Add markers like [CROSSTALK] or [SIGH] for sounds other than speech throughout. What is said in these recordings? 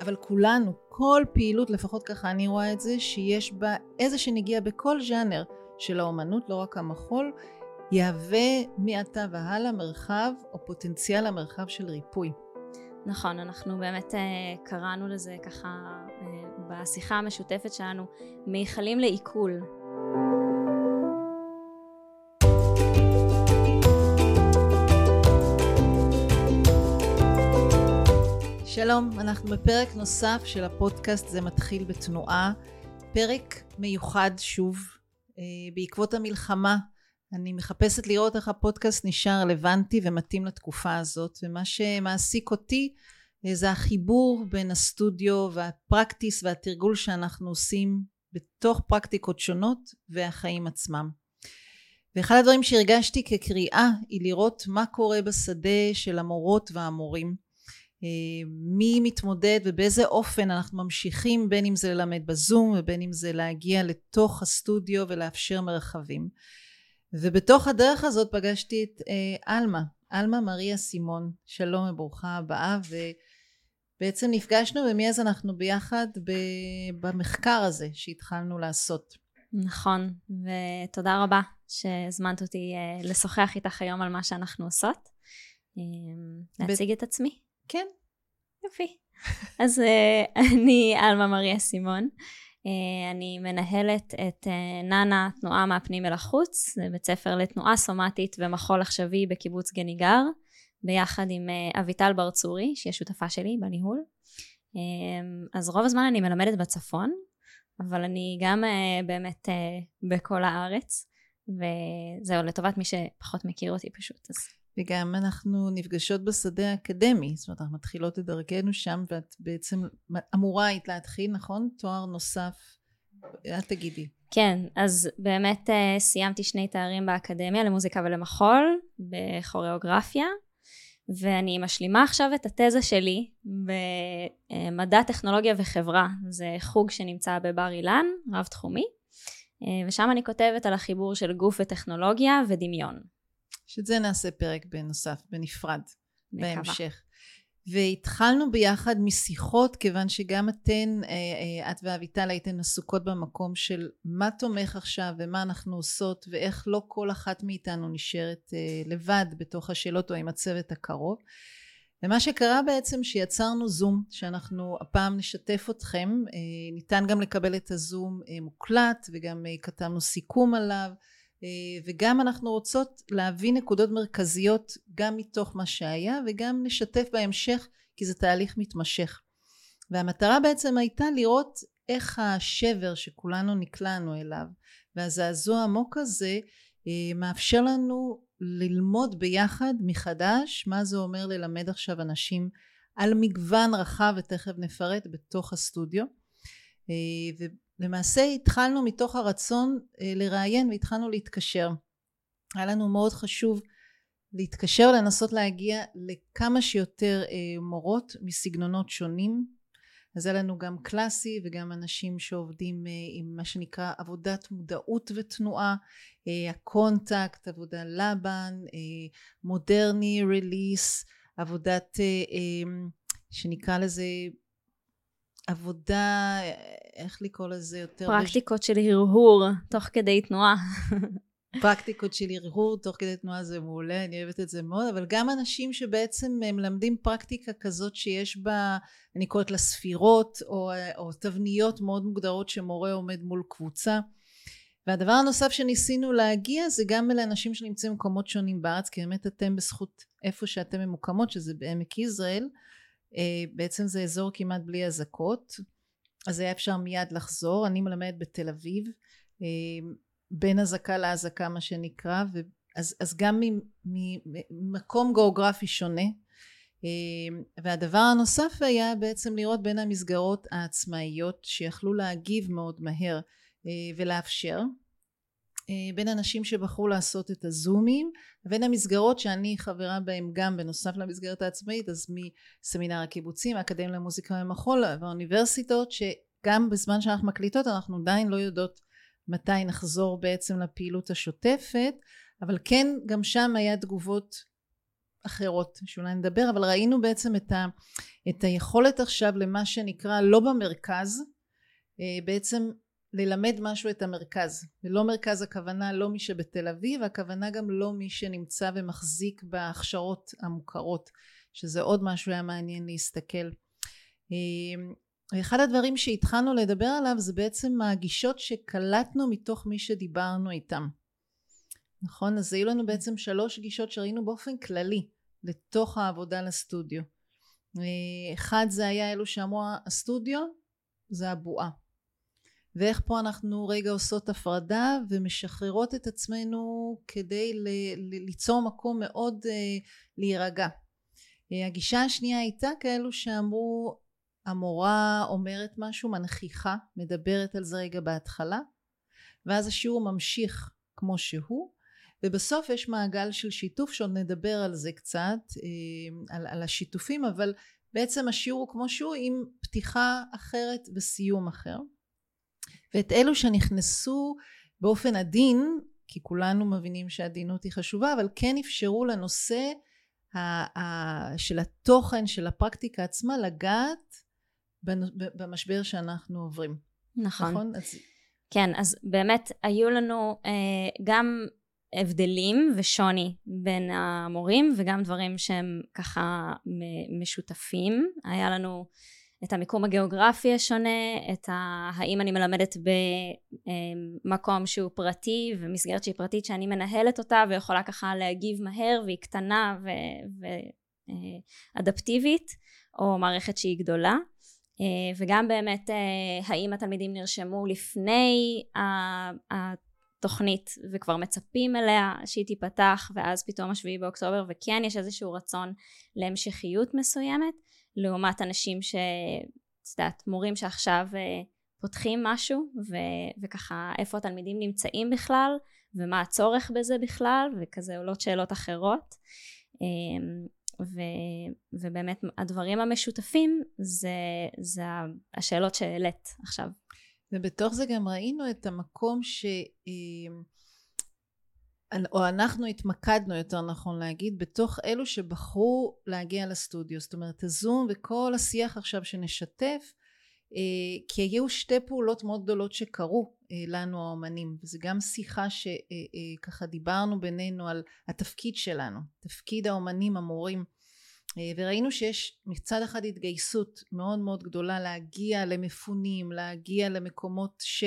אבל כולנו, כל פעילות, לפחות ככה אני רואה את זה, שיש בה איזה שנגיע בכל ז'אנר של האומנות, לא רק המחול, יהווה מעתה והלאה מרחב או פוטנציאל המרחב של ריפוי. נכון, אנחנו באמת uh, קראנו לזה ככה uh, בשיחה המשותפת שלנו, מיכלים לעיכול. שלום, אנחנו בפרק נוסף של הפודקאסט זה מתחיל בתנועה, פרק מיוחד שוב אה, בעקבות המלחמה. אני מחפשת לראות איך הפודקאסט נשאר רלוונטי ומתאים לתקופה הזאת, ומה שמעסיק אותי אה, זה החיבור בין הסטודיו והפרקטיס והתרגול שאנחנו עושים בתוך פרקטיקות שונות והחיים עצמם. ואחד הדברים שהרגשתי כקריאה היא לראות מה קורה בשדה של המורות והמורים. אה, מי מתמודד ובאיזה אופן אנחנו ממשיכים בין אם זה ללמד בזום ובין אם זה להגיע לתוך הסטודיו ולאפשר מרחבים ובתוך הדרך הזאת פגשתי את אה, עלמה, עלמה מריה סימון, שלום וברוכה הבאה ובעצם נפגשנו ומאז אנחנו ביחד במחקר הזה שהתחלנו לעשות. נכון ותודה רבה שהזמנת אותי אה, לשוחח איתך היום על מה שאנחנו עושות. להציג ב- את עצמי. כן. יופי. אז uh, אני אלמה מריה סימון. Uh, אני מנהלת את uh, נאנה תנועה מהפנים אל החוץ, זה בית ספר לתנועה סומטית ומחול עכשווי בקיבוץ גניגר, ביחד עם אביטל בר צורי, שהיא השותפה שלי בניהול. אז רוב הזמן אני מלמדת בצפון, אבל אני גם באמת בכל הארץ, וזהו, לטובת מי שפחות מכיר אותי פשוט. אז וגם אנחנו נפגשות בשדה האקדמי, זאת אומרת אנחנו מתחילות את דרכנו שם ואת בעצם אמורה היית להתחיל, נכון? תואר נוסף, אל תגידי. כן, אז באמת uh, סיימתי שני תארים באקדמיה למוזיקה ולמחול בכוריאוגרפיה ואני משלימה עכשיו את התזה שלי במדע טכנולוגיה וחברה זה חוג שנמצא בבר אילן רב תחומי uh, ושם אני כותבת על החיבור של גוף וטכנולוגיה ודמיון שאת זה נעשה פרק בנוסף, בנפרד, מקווה. בהמשך. והתחלנו ביחד משיחות כיוון שגם אתן, אה, אה, את ואביטל הייתן עסוקות במקום של מה תומך עכשיו ומה אנחנו עושות ואיך לא כל אחת מאיתנו נשארת אה, לבד בתוך השאלות או עם הצוות הקרוב. ומה שקרה בעצם שיצרנו זום שאנחנו הפעם נשתף אתכם, ניתן גם לקבל את הזום מוקלט וגם כתבנו סיכום עליו וגם אנחנו רוצות להביא נקודות מרכזיות גם מתוך מה שהיה וגם נשתף בהמשך כי זה תהליך מתמשך. והמטרה בעצם הייתה לראות איך השבר שכולנו נקלענו אליו והזעזוע העמוק הזה אה, מאפשר לנו ללמוד ביחד מחדש מה זה אומר ללמד עכשיו אנשים על מגוון רחב ותכף נפרט בתוך הסטודיו. אה, למעשה התחלנו מתוך הרצון אה, לראיין והתחלנו להתקשר. היה לנו מאוד חשוב להתקשר ולנסות להגיע לכמה שיותר אה, מורות מסגנונות שונים. אז היה לנו גם קלאסי וגם אנשים שעובדים אה, עם מה שנקרא עבודת מודעות ותנועה, הקונטקט, עבודה לבן, מודרני ריליס, עבודת שנקרא לזה עבודה, איך לקרוא לזה יותר? פרקטיקות בש... של הרהור תוך כדי תנועה. פרקטיקות של הרהור תוך כדי תנועה זה מעולה, אני אוהבת את זה מאוד, אבל גם אנשים שבעצם מלמדים פרקטיקה כזאת שיש בה, אני קוראת לה ספירות, או, או תבניות מאוד מוגדרות שמורה עומד מול קבוצה. והדבר הנוסף שניסינו להגיע זה גם לאנשים שנמצאים במקומות שונים בארץ, כי באמת אתם בזכות איפה שאתם ממוקמות, שזה בעמק יזרעאל, בעצם זה אזור כמעט בלי אזעקות אז היה אפשר מיד לחזור. אני מלמדת בתל אביב אה, בין אזעקה לאזעקה מה שנקרא אז, אז גם ממקום גיאוגרפי שונה. אה, והדבר הנוסף היה בעצם לראות בין המסגרות העצמאיות שיכלו להגיב מאוד מהר ולאפשר. אה, בין אנשים שבחרו לעשות את הזומים ובין המסגרות שאני חברה בהם גם בנוסף למסגרת העצמאית אז מסמינר הקיבוצים, האקדמיה למוזיקה ומחול והאוניברסיטות שגם בזמן שאנחנו מקליטות אנחנו עדיין לא יודעות מתי נחזור בעצם לפעילות השוטפת אבל כן גם שם היה תגובות אחרות שאולי נדבר אבל ראינו בעצם את, ה, את היכולת עכשיו למה שנקרא לא במרכז אה, בעצם ללמד משהו את המרכז. ולא מרכז הכוונה לא מי שבתל אביב הכוונה גם לא מי שנמצא ומחזיק בהכשרות המוכרות שזה עוד משהו היה מעניין להסתכל. אה, אחד הדברים שהתחלנו לדבר עליו זה בעצם הגישות שקלטנו מתוך מי שדיברנו איתם. נכון? אז היו לנו בעצם שלוש גישות שראינו באופן כללי לתוך העבודה לסטודיו. אה, אחד זה היה אלו שאמרו הסטודיו זה הבועה ואיך פה אנחנו רגע עושות הפרדה ומשחררות את עצמנו כדי ל- ל- ליצור מקום מאוד uh, להירגע. Uh, הגישה השנייה הייתה כאלו שאמרו המורה אומרת משהו, מנכיחה, מדברת על זה רגע בהתחלה ואז השיעור ממשיך כמו שהוא ובסוף יש מעגל של שיתוף שעוד נדבר על זה קצת, uh, על, על השיתופים אבל בעצם השיעור הוא כמו שהוא עם פתיחה אחרת וסיום אחר ואת אלו שנכנסו באופן עדין כי כולנו מבינים שהעדינות היא חשובה אבל כן אפשרו לנושא של התוכן של הפרקטיקה עצמה לגעת במשבר שאנחנו עוברים. נכון, נכון? אז... כן אז באמת היו לנו אה, גם הבדלים ושוני בין המורים וגם דברים שהם ככה משותפים. היה לנו את המיקום הגיאוגרפי השונה, את ה... האם אני מלמדת במקום שהוא פרטי ומסגרת שהיא פרטית שאני מנהלת אותה ויכולה ככה להגיב מהר והיא קטנה ואדפטיבית או מערכת שהיא גדולה. וגם באמת האם התלמידים נרשמו לפני התוכנית וכבר מצפים אליה שהיא תיפתח ואז פתאום השביעי באוקטובר וכן יש איזשהו רצון להמשכיות מסוימת לעומת אנשים ש... את יודעת, מורים שעכשיו אה, פותחים משהו ו... וככה איפה התלמידים נמצאים בכלל ומה הצורך בזה בכלל וכזה עולות שאלות אחרות אמ, ו... ובאמת הדברים המשותפים זה, זה השאלות שהעלית עכשיו. ובתוך זה גם ראינו את המקום ש... או אנחנו התמקדנו יותר נכון להגיד בתוך אלו שבחרו להגיע לסטודיו. זאת אומרת הזום וכל השיח עכשיו שנשתף אה, כי היו שתי פעולות מאוד גדולות שקרו אה, לנו האומנים. וזה גם שיחה שככה אה, דיברנו בינינו על התפקיד שלנו תפקיד האומנים המורים. וראינו שיש מצד אחד התגייסות מאוד מאוד גדולה להגיע למפונים להגיע למקומות ש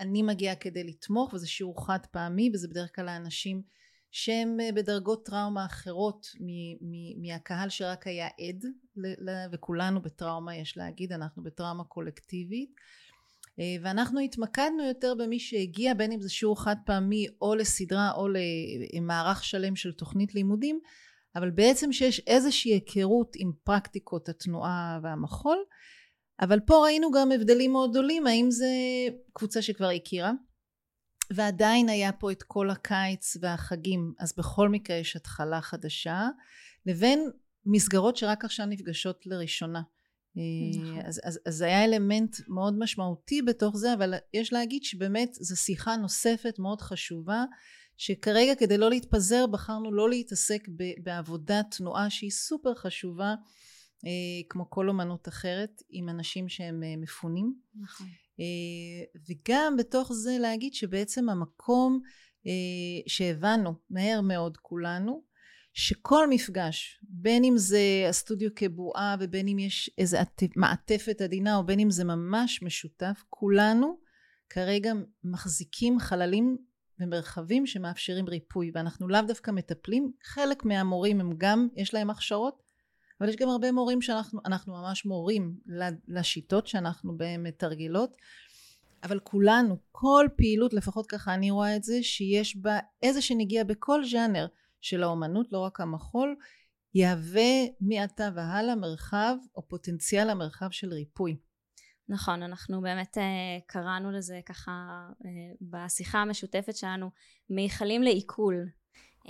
אני מגיעה כדי לתמוך וזה שיעור חד פעמי וזה בדרך כלל האנשים שהם אה, בדרגות טראומה אחרות מהקהל שרק היה עד וכולנו בטראומה יש להגיד אנחנו בטראומה קולקטיבית. אה, ואנחנו התמקדנו יותר במי שהגיע בין אם זה שיעור חד פעמי או לסדרה או למערך שלם של תוכנית לימודים אבל בעצם שיש איזושהי היכרות עם פרקטיקות התנועה והמחול אבל פה ראינו גם הבדלים מאוד גדולים האם זה קבוצה שכבר הכירה ועדיין היה פה את כל הקיץ והחגים אז בכל מקרה יש התחלה חדשה לבין מסגרות שרק עכשיו נפגשות לראשונה נכון. אז, אז, אז היה אלמנט מאוד משמעותי בתוך זה אבל יש להגיד שבאמת זו שיחה נוספת מאוד חשובה שכרגע כדי לא להתפזר בחרנו לא להתעסק בעבודת תנועה שהיא סופר חשובה אה, כמו כל אומנות אחרת עם אנשים שהם אה, מפונים נכון. אה, וגם בתוך זה להגיד שבעצם המקום שהבנו מהר מאוד כולנו שכל מפגש בין אם זה הסטודיו כבועה ובין אם יש איזה מעטפת עדינה או בין אם זה ממש משותף כולנו כרגע מחזיקים חללים ומרחבים שמאפשרים ריפוי ואנחנו לאו דווקא מטפלים חלק מהמורים הם גם יש להם הכשרות אבל יש גם הרבה מורים שאנחנו אנחנו ממש מורים לשיטות שאנחנו בהם מתרגלות אבל כולנו כל פעילות לפחות ככה אני רואה את זה שיש בה איזה שנגיע בכל ז'אנר של האומנות לא רק המחול יהווה מעתה והלאה מרחב או פוטנציאל המרחב של ריפוי. נכון אנחנו באמת uh, קראנו לזה ככה uh, בשיחה המשותפת שלנו מיכלים לעיכול uh,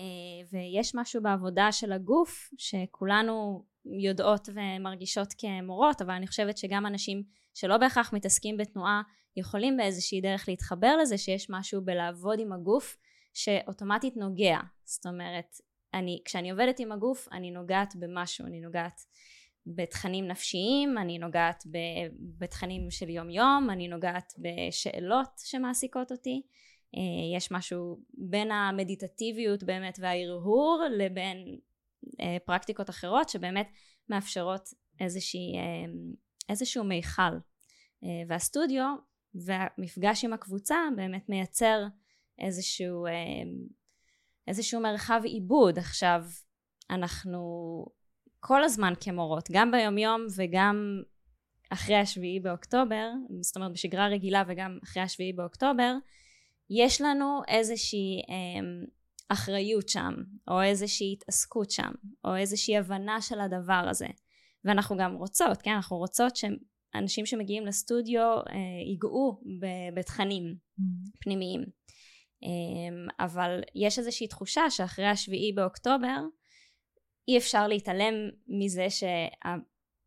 ויש משהו בעבודה של הגוף שכולנו יודעות ומרגישות כמורות אבל אני חושבת שגם אנשים שלא בהכרח מתעסקים בתנועה יכולים באיזושהי דרך להתחבר לזה שיש משהו בלעבוד עם הגוף שאוטומטית נוגע זאת אומרת אני, כשאני עובדת עם הגוף אני נוגעת במשהו, אני נוגעת בתכנים נפשיים, אני נוגעת בתכנים של יום יום, אני נוגעת בשאלות שמעסיקות אותי. אה, יש משהו בין המדיטטיביות באמת וההרהור לבין אה, פרקטיקות אחרות שבאמת מאפשרות איזושהי, אה, איזשהו מיכל. והסטודיו והמפגש עם הקבוצה באמת מייצר איזשהו, איזשהו מרחב עיבוד. עכשיו אנחנו כל הזמן כמורות, גם ביומיום וגם אחרי השביעי באוקטובר, זאת אומרת בשגרה רגילה וגם אחרי השביעי באוקטובר, יש לנו איזושהי אה, אחריות שם, או איזושהי התעסקות שם, או איזושהי הבנה של הדבר הזה. ואנחנו גם רוצות, כן? אנחנו רוצות שאנשים שמגיעים לסטודיו אה, ייגעו בתכנים mm. פנימיים. אה, אבל יש איזושהי תחושה שאחרי השביעי באוקטובר, אי אפשר להתעלם מזה שה...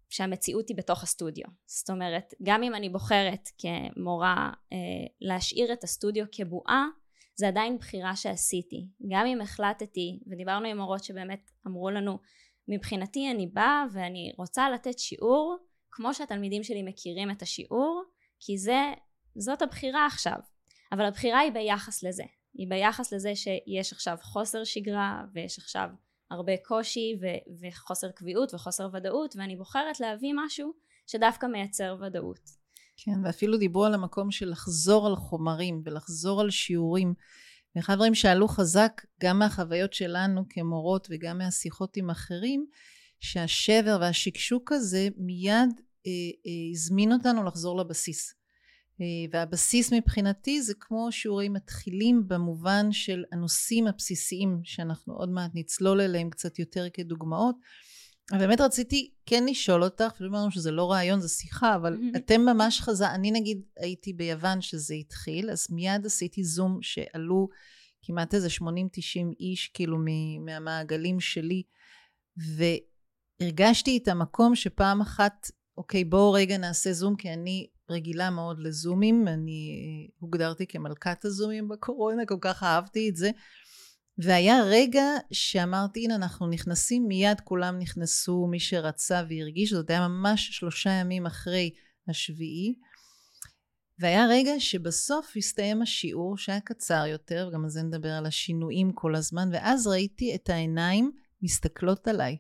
שהמציאות היא בתוך הסטודיו. זאת אומרת, גם אם אני בוחרת כמורה אה, להשאיר את הסטודיו כבועה, זה עדיין בחירה שעשיתי. גם אם החלטתי, ודיברנו עם מורות שבאמת אמרו לנו, מבחינתי אני באה ואני רוצה לתת שיעור כמו שהתלמידים שלי מכירים את השיעור, כי זה, זאת הבחירה עכשיו. אבל הבחירה היא ביחס לזה. היא ביחס לזה שיש עכשיו חוסר שגרה ויש עכשיו הרבה קושי ו- וחוסר קביעות וחוסר ודאות ואני בוחרת להביא משהו שדווקא מייצר ודאות. כן, ואפילו דיברו על המקום של לחזור על חומרים ולחזור על שיעורים. ואחד הדברים שעלו חזק גם מהחוויות שלנו כמורות וגם מהשיחות עם אחרים, שהשבר והשקשוק הזה מיד אה, אה, הזמין אותנו לחזור לבסיס. אה, והבסיס מבחינתי זה כמו שיעורים מתחילים במובן של הנושאים הבסיסיים שאנחנו עוד מעט נצלול אליהם קצת יותר כדוגמאות. באמת רציתי כן לשאול אותך, אפילו אמרנו שזה לא רעיון, זה שיחה, אבל mm-hmm. [LAUGHS] אתם ממש חזק, אני נגיד הייתי ביוון שזה התחיל, אז מיד עשיתי זום שעלו כמעט איזה 80-90 איש כאילו מהמעגלים שלי, והרגשתי את המקום שפעם אחת, אוקיי בואו רגע נעשה זום, כי אני רגילה מאוד לזומים, אני הוגדרתי כמלכת הזומים בקורונה, כל כך אהבתי את זה. והיה רגע שאמרתי, הנה אנחנו נכנסים, מיד כולם נכנסו, מי שרצה והרגיש, זאת היה ממש שלושה ימים אחרי השביעי. והיה רגע שבסוף הסתיים השיעור שהיה קצר יותר, וגם על זה נדבר על השינויים כל הזמן, ואז ראיתי את העיניים מסתכלות עליי.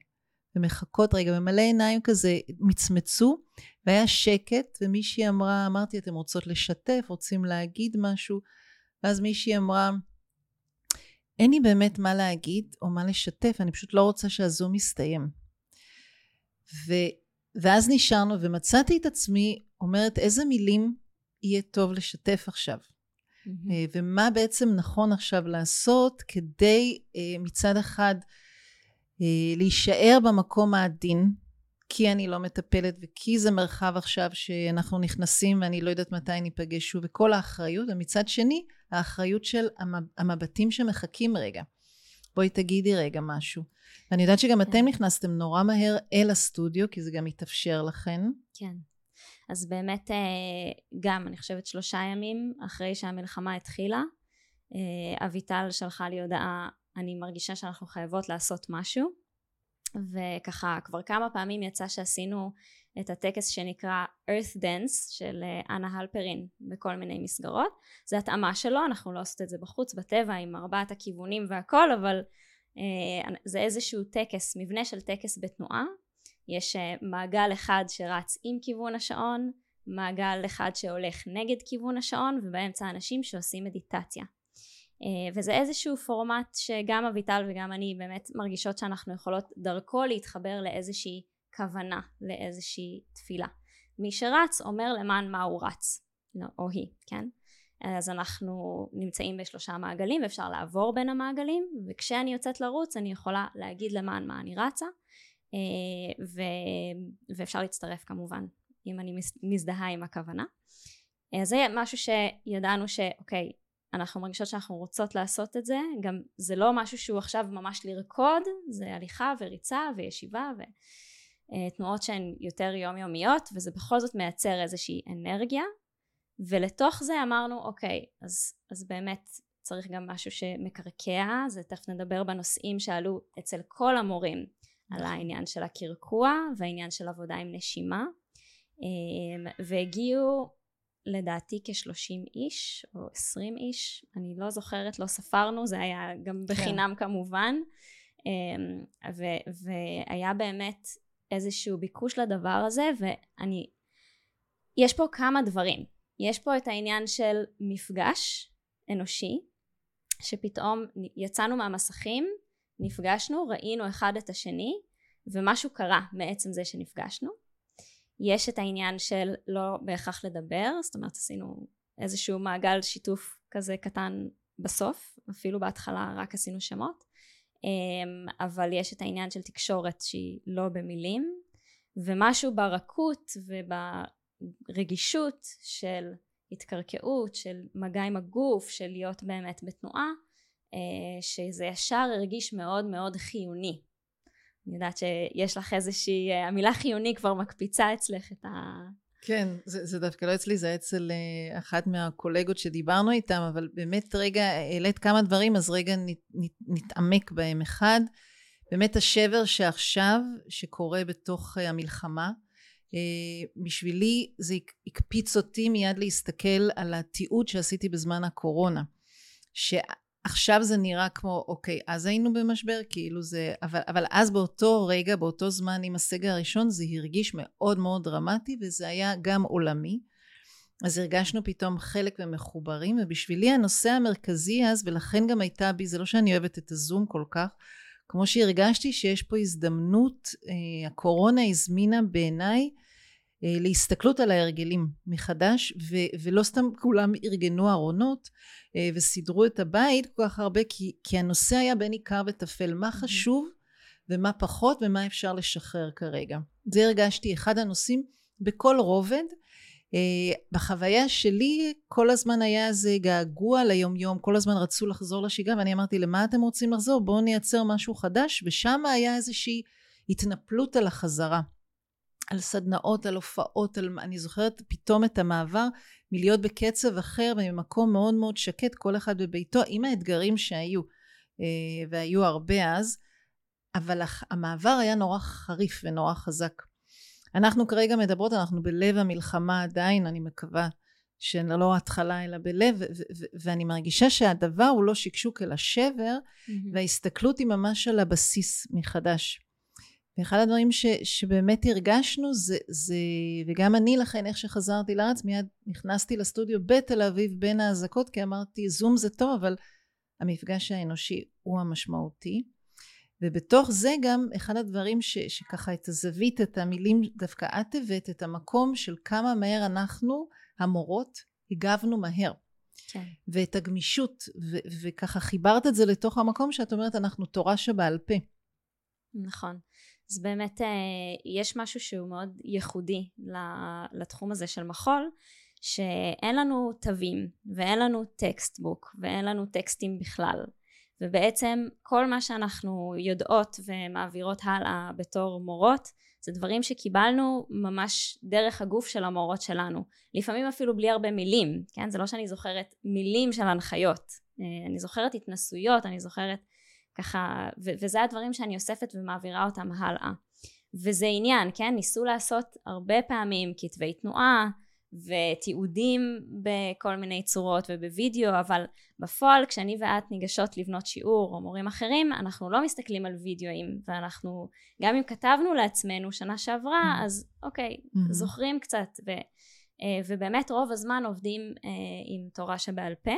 ומחכות רגע, ומלא עיניים כזה מצמצו, והיה שקט, ומישהי אמרה, אמרתי, אתם רוצות לשתף, רוצים להגיד משהו? ואז מישהי אמרה, אין לי באמת מה להגיד או מה לשתף, אני פשוט לא רוצה שהזום יסתיים. ו, ואז נשארנו, ומצאתי את עצמי אומרת, איזה מילים יהיה טוב לשתף עכשיו? Mm-hmm. ומה בעצם נכון עכשיו לעשות כדי אה, מצד אחד אה, להישאר במקום העדין, כי אני לא מטפלת וכי זה מרחב עכשיו שאנחנו נכנסים ואני לא יודעת מתי ניפגש שוב וכל האחריות ומצד שני האחריות של המבטים שמחכים רגע. בואי תגידי רגע משהו. ואני יודעת שגם כן. אתם נכנסתם נורא מהר אל הסטודיו כי זה גם התאפשר לכן. כן. אז באמת אה, גם אני חושבת שלושה ימים אחרי שהמלחמה התחילה אה, אביטל שלחה לי הודעה אני מרגישה שאנחנו חייבות לעשות משהו וככה כבר כמה פעמים יצא שעשינו את הטקס שנקרא earth dance של אה, אנה הלפרין בכל מיני מסגרות. זה התאמה שלו אנחנו לא עושות את זה בחוץ בטבע עם ארבעת הכיוונים והכל אבל אה, זה איזשהו טקס מבנה של טקס בתנועה. יש אה, מעגל אחד שרץ עם כיוון השעון מעגל אחד שהולך נגד כיוון השעון ובאמצע אנשים שעושים מדיטציה וזה איזשהו פורמט שגם אביטל וגם אני באמת מרגישות שאנחנו יכולות דרכו להתחבר לאיזושהי כוונה, לאיזושהי תפילה. מי שרץ אומר למען מה הוא רץ, לא, או היא, כן? אז אנחנו נמצאים בשלושה מעגלים ואפשר לעבור בין המעגלים וכשאני יוצאת לרוץ אני יכולה להגיד למען מה אני רצה אה, ו... ואפשר להצטרף כמובן אם אני מזדהה עם הכוונה. אז זה משהו שידענו שאוקיי אנחנו מרגישות שאנחנו רוצות לעשות את זה גם זה לא משהו שהוא עכשיו ממש לרקוד זה הליכה וריצה וישיבה ותנועות שהן יותר יומיומיות וזה בכל זאת מייצר איזושהי אנרגיה ולתוך זה אמרנו אוקיי אז, אז באמת צריך גם משהו שמקרקע, זה תכף נדבר בנושאים שעלו אצל כל המורים על נכון. העניין של הקרקוע והעניין של עבודה עם נשימה אמ, והגיעו לדעתי כשלושים איש או עשרים איש אני לא זוכרת לא ספרנו זה היה גם כן. בחינם כן. כמובן אמ, ו- והיה באמת איזשהו ביקוש לדבר הזה ואני יש פה כמה דברים יש פה את העניין של מפגש אנושי שפתאום יצאנו מהמסכים נפגשנו ראינו אחד את השני ומשהו קרה מעצם זה שנפגשנו יש את העניין של לא בהכרח לדבר זאת אומרת עשינו איזשהו מעגל שיתוף כזה קטן בסוף אפילו בהתחלה רק עשינו שמות אמ, אבל יש את העניין של תקשורת שהיא לא במילים ומשהו ברכות וברגישות של התקרקעות של מגע עם הגוף של להיות באמת בתנועה אה, שזה ישר הרגיש מאוד מאוד חיוני אני יודעת שיש לך איזושהי, אה, המילה חיוני כבר מקפיצה אצלך את ה... כן, זה, זה דווקא לא אצלי, זה אצל אה, אחת מהקולגות שדיברנו איתם, אבל באמת רגע, העלית כמה דברים, אז רגע נת, נת, נתעמק בהם. אחד, באמת השבר שעכשיו, שקורה בתוך אה, המלחמה, בשבילי זה הקפיץ אותי מיד להסתכל על התיעוד שעשיתי בזמן הקורונה. עכשיו זה נראה כמו, אוקיי, אז היינו במשבר, כאילו זה, אבל, אבל אז באותו רגע, באותו זמן עם הסגר הראשון, זה הרגיש מאוד מאוד דרמטי, וזה היה גם עולמי. אז הרגשנו פתאום חלק ומחוברים, ובשבילי הנושא המרכזי אז, ולכן גם הייתה בי, זה לא שאני אוהבת את הזום כל כך, כמו שהרגשתי שיש פה הזדמנות, אה, הקורונה הזמינה בעיניי להסתכלות על ההרגלים מחדש ו- ולא סתם כולם ארגנו ארונות אה, וסידרו את הבית כל כך הרבה כי, כי הנושא היה בין עיקר וטפל מה חשוב ומה פחות ומה אפשר לשחרר כרגע. זה הרגשתי אחד הנושאים בכל רובד. Uh, בחוויה שלי כל הזמן היה איזה געגוע ליום יום כל הזמן רצו לחזור לשגרה ואני אמרתי למה אתם רוצים לחזור? בואו נייצר משהו חדש. ושם היה איזושהי התנפלות על החזרה על סדנאות, על הופעות, על... אני זוכרת פתאום את המעבר מלהיות בקצב אחר וממקום מאוד מאוד שקט, כל אחד בביתו, עם האתגרים שהיו, אה, והיו הרבה אז, אבל המעבר היה נורא חריף ונורא חזק. אנחנו כרגע מדברות, אנחנו בלב המלחמה עדיין, אני מקווה שלא התחלה אלא בלב, ואני מרגישה שהדבר הוא לא שקשוק אלא שבר, mm-hmm. וההסתכלות היא ממש על הבסיס מחדש. ואחד הדברים ש, שבאמת הרגשנו זה, זה, וגם אני לכן איך שחזרתי לארץ מיד נכנסתי לסטודיו בתל אביב בין האזעקות כי אמרתי זום זה טוב אבל המפגש האנושי הוא המשמעותי. ובתוך זה גם אחד הדברים ש, שככה את הזווית את המילים דווקא את הבאת את המקום של כמה מהר אנחנו המורות הגבנו מהר. כן. ואת הגמישות ו- וככה חיברת את זה לתוך המקום שאת אומרת אנחנו תורה שבעל פה נכון אז באמת אה, יש משהו שהוא מאוד ייחודי לתחום הזה של מחול שאין לנו תווים ואין לנו textbook ואין לנו טקסטים בכלל. ובעצם כל מה שאנחנו יודעות ומעבירות הלאה בתור מורות זה דברים שקיבלנו ממש דרך הגוף של המורות שלנו. לפעמים אפילו בלי הרבה מילים כן? זה לא שאני זוכרת מילים של הנחיות. אה, אני זוכרת התנסויות אני זוכרת ככה ו- וזה הדברים שאני אוספת ומעבירה אותם הלאה וזה עניין כן ניסו לעשות הרבה פעמים כתבי תנועה ותיעודים בכל מיני צורות ובווידאו אבל בפועל כשאני ואת ניגשות לבנות שיעור או מורים אחרים אנחנו לא מסתכלים על וידאוים ואנחנו גם אם כתבנו לעצמנו שנה שעברה mm-hmm. אז אוקיי mm-hmm. זוכרים קצת ו, אה, ובאמת רוב הזמן עובדים אה, עם תורה שבעל פה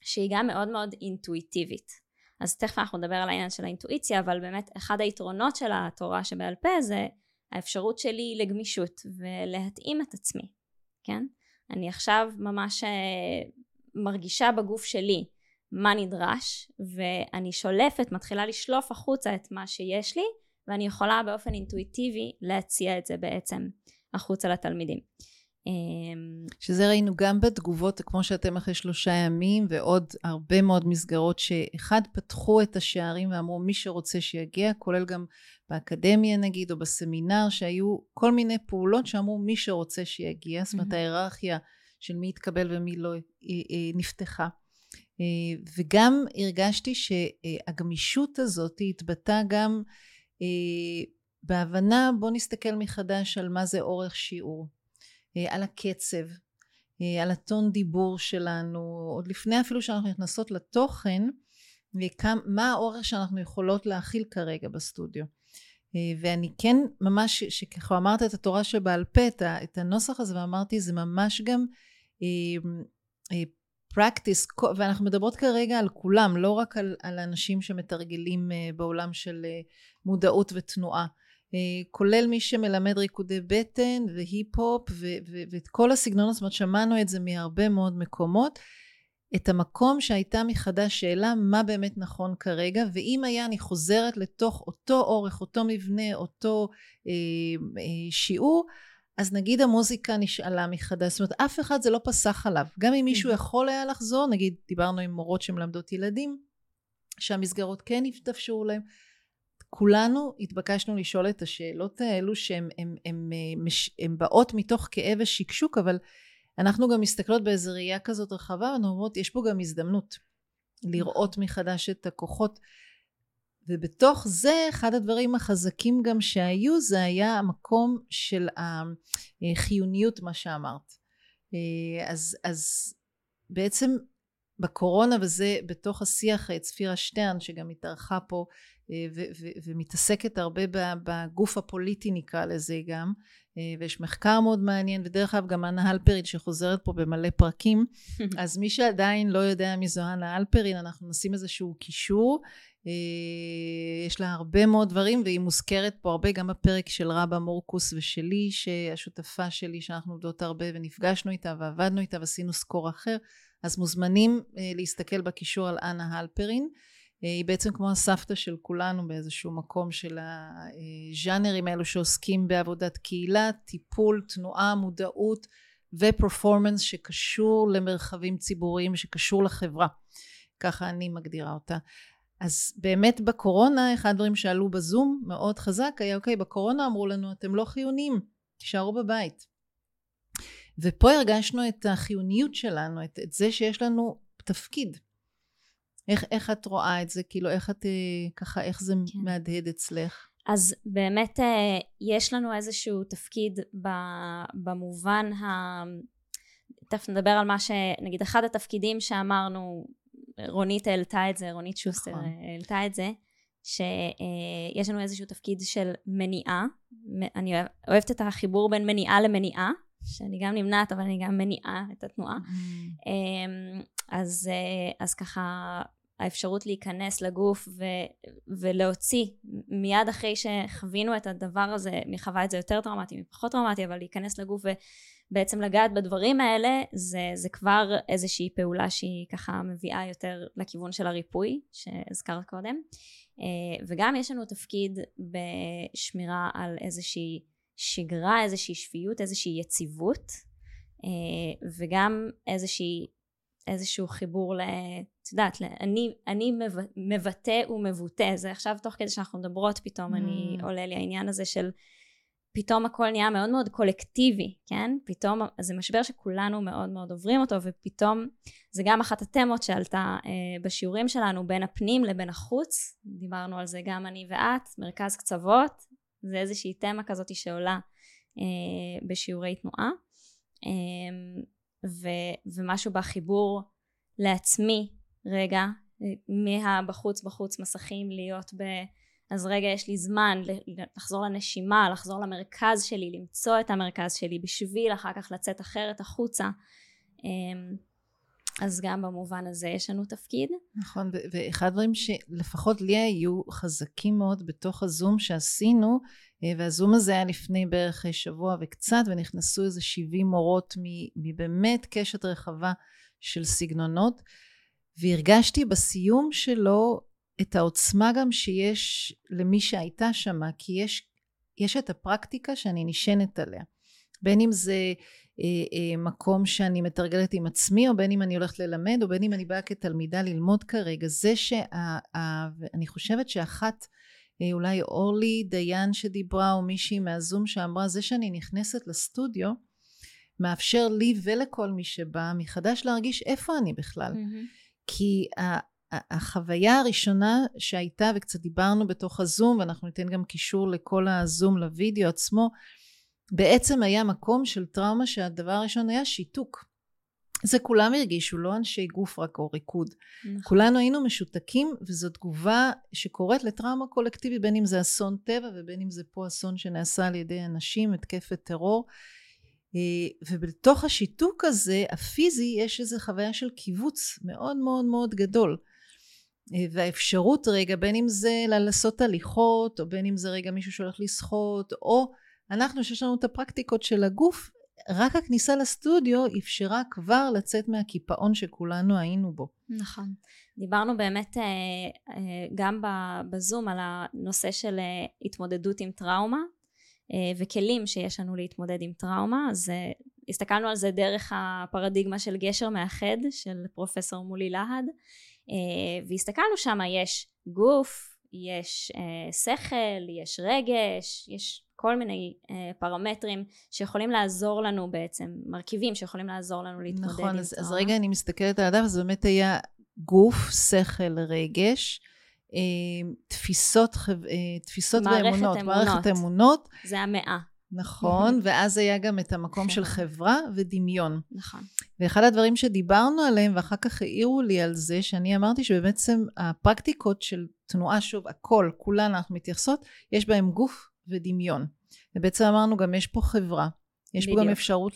שהיא גם מאוד מאוד אינטואיטיבית אז תכף אנחנו נדבר על העניין של האינטואיציה אבל באמת אחד היתרונות של התורה שבעל פה זה האפשרות שלי לגמישות ולהתאים את עצמי כן? אני עכשיו ממש אה, מרגישה בגוף שלי מה נדרש ואני שולפת מתחילה לשלוף החוצה את מה שיש לי ואני יכולה באופן אינטואיטיבי להציע את זה בעצם החוצה לתלמידים שזה ראינו גם בתגובות, כמו שאתם אחרי שלושה ימים, ועוד הרבה מאוד מסגרות שאחד, פתחו את השערים ואמרו מי שרוצה שיגיע, כולל גם באקדמיה נגיד, או בסמינר, שהיו כל מיני פעולות שאמרו מי שרוצה שיגיע, זאת אומרת ההיררכיה של מי יתקבל ומי לא נפתחה. וגם הרגשתי שהגמישות הזאת התבטאה גם בהבנה בוא נסתכל מחדש על מה זה אורך שיעור, על הקצב, על הטון דיבור שלנו, עוד לפני אפילו שאנחנו נכנסות לתוכן, ומה האורך שאנחנו יכולות להכיל כרגע בסטודיו. ואני כן ממש, שככה אמרת את התורה שבעל פה, את הנוסח הזה, ואמרתי זה ממש גם practice, ואנחנו מדברות כרגע על כולם, לא רק על, על אנשים שמתרגלים בעולם של מודעות ותנועה. אה, כולל מי שמלמד ריקודי בטן והיפ-הופ ואת כל הסגנונות, זאת אומרת שמענו את זה מהרבה מאוד מקומות. את המקום שהייתה מחדש שאלה מה באמת נכון כרגע, ואם היה אני חוזרת לתוך אותו אורך, אותו מבנה, אותו אה, אה, שיעור, אז נגיד המוזיקה נשאלה מחדש, זאת אומרת אף אחד זה לא פסח עליו, גם אם מישהו יכול היה לחזור, נגיד דיברנו עם מורות שמלמדות ילדים, שהמסגרות כן יתאפשרו להם, כולנו התבקשנו לשאול את השאלות האלו שהן הם, הם, הם, הם באות מתוך כאב ושקשוק אבל אנחנו גם מסתכלות באיזו ראייה כזאת רחבה ואנחנו אומרות יש פה גם הזדמנות לראות מחדש את הכוחות. ובתוך זה אחד הדברים החזקים גם שהיו זה היה המקום של החיוניות מה שאמרת. אז, אז בעצם בקורונה וזה בתוך השיח צפירה שטרן שגם התארחה פה אה, ומתעסקת הרבה בגוף הפוליטי נקרא לזה גם אה, ויש מחקר מאוד מעניין ודרך אגב גם אנה הלפרין שחוזרת פה במלא פרקים [LAUGHS] אז מי שעדיין לא יודע מי זו אנה הלפרין אנחנו נשים איזשהו קישור אה, יש לה הרבה מאוד דברים והיא מוזכרת פה הרבה גם בפרק של רבא מורקוס ושלי שהשותפה שלי שאנחנו עובדות הרבה ונפגשנו איתה ועבדנו איתה ועשינו סקור אחר אז מוזמנים להסתכל בקישור על אנה הלפרין אה, היא בעצם כמו הסבתא של כולנו באיזשהו מקום של הז'אנרים האלו שעוסקים בעבודת קהילה, טיפול, תנועה, מודעות ופרפורמנס שקשור למרחבים ציבוריים, שקשור לחברה. ככה אני מגדירה אותה. אז באמת בקורונה, אחד הדברים שעלו בזום מאוד חזק היה, אוקיי, בקורונה אמרו לנו, אתם לא חיוניים, תישארו בבית. ופה הרגשנו את החיוניות שלנו, את, את זה שיש לנו תפקיד. איך, איך את רואה את זה? כאילו, איך את, אה, ככה, איך זה כן. מהדהד אצלך? אז באמת אה, יש לנו איזשהו תפקיד במובן ה... תכף נדבר על מה ש... נגיד אחד התפקידים שאמרנו, רונית העלתה את זה, רונית שוסטר נכון. העלתה את זה, שיש לנו איזשהו תפקיד של מניעה. אני אוהבת את החיבור בין מניעה למניעה, שאני גם נמנעת אבל אני גם מניעה את התנועה. Mm. אז, אז ככה האפשרות להיכנס לגוף ו, ולהוציא מיד אחרי שחווינו את הדבר הזה, מי חווה את זה יותר טראומטי, מי פחות טראומטי, אבל להיכנס לגוף ובעצם לגעת בדברים האלה, זה, זה כבר איזושהי פעולה שהיא ככה מביאה יותר לכיוון של הריפוי שהזכרת קודם. אה, וגם יש לנו תפקיד בשמירה על איזושהי שגרה, איזושהי שפיות, איזושהי יציבות, אה, וגם איזושהי איזשהו חיבור ל... את יודעת, אני, אני מבטא ומבוטא, זה עכשיו תוך כדי שאנחנו מדברות פתאום mm. אני עולה לי העניין הזה של פתאום הכל נהיה מאוד מאוד קולקטיבי, כן? פתאום זה משבר שכולנו מאוד מאוד עוברים אותו ופתאום זה גם אחת התמות שעלתה אה, בשיעורים שלנו בין הפנים לבין החוץ, דיברנו על זה גם אני ואת, מרכז קצוות, זה איזושהי תמה כזאת שעולה אה, בשיעורי תנועה. אה, ו- ומשהו בחיבור לעצמי רגע מהבחוץ בחוץ מסכים להיות ב... אז רגע יש לי זמן לחזור לנשימה, לחזור למרכז שלי, למצוא את המרכז שלי בשביל אחר כך לצאת אחרת החוצה. אמ, אז גם במובן הזה יש לנו תפקיד. נכון, ואחד הדברים שלפחות לי היו חזקים מאוד בתוך הזום שעשינו, אה, והזום הזה היה לפני בערך שבוע וקצת, ונכנסו איזה 70 מורות מבאמת קשת רחבה של סגנונות, והרגשתי בסיום שלו את העוצמה גם שיש למי שהייתה שמה, כי יש, יש את הפרקטיקה שאני נשענת עליה. בין אם זה מקום שאני מתרגלת עם עצמי או בין אם אני הולכת ללמד או בין אם אני באה כתלמידה ללמוד כרגע זה שאני חושבת שאחת אה, אולי אורלי דיין שדיברה או מישהי מהזום שאמרה זה שאני נכנסת לסטודיו מאפשר לי ולכל מי שבא מחדש להרגיש איפה אני בכלל mm-hmm. כי החוויה הראשונה שהייתה וקצת דיברנו בתוך הזום ואנחנו ניתן גם קישור לכל הזום לוידאו עצמו בעצם היה מקום של טראומה שהדבר הראשון היה שיתוק. זה כולם הרגישו לא אנשי גוף רק או ריקוד. נכון. כולנו היינו משותקים וזו תגובה שקורית לטראומה קולקטיבית בין אם זה אסון טבע ובין אם זה פה אסון שנעשה על ידי אנשים התקפת טרור. אה, ובתוך השיתוק הזה הפיזי יש איזו חוויה של קיבוץ מאוד מאוד מאוד גדול. אה, והאפשרות רגע בין אם זה לעשות הליכות או בין אם זה רגע מישהו שהולך לשחות או אנחנו שיש לנו את הפרקטיקות של הגוף רק הכניסה לסטודיו אפשרה כבר לצאת מהקיפאון שכולנו היינו בו. נכון. דיברנו באמת גם בזום על הנושא של התמודדות עם טראומה אה, וכלים שיש לנו להתמודד עם טראומה אז אה, הסתכלנו על זה דרך הפרדיגמה של גשר מאחד של פרופסור מולי להד אה, והסתכלנו שם יש גוף יש שכל יש רגש יש כל מיני פרמטרים שיכולים לעזור לנו בעצם מרכיבים שיכולים לעזור לנו להתמודד נכון, עם טראומה. אז רגע אני מסתכלת על הדף אז באמת היה גוף שכל רגש אה, תפיסות, אה, תפיסות מערכת ואמונות, אמונות. מערכת אמונות. זה המאה. נכון, [LAUGHS] ואז היה גם את המקום של [LAUGHS] חברה ודמיון. נכון. ואחד הדברים שדיברנו עליהם, ואחר כך העירו לי על זה, שאני אמרתי שבעצם הפרקטיקות של תנועה, שוב, הכל, כולן אנחנו מתייחסות, יש בהם גוף ודמיון. ובעצם אמרנו גם יש פה חברה, יש בדיוק. פה גם אפשרות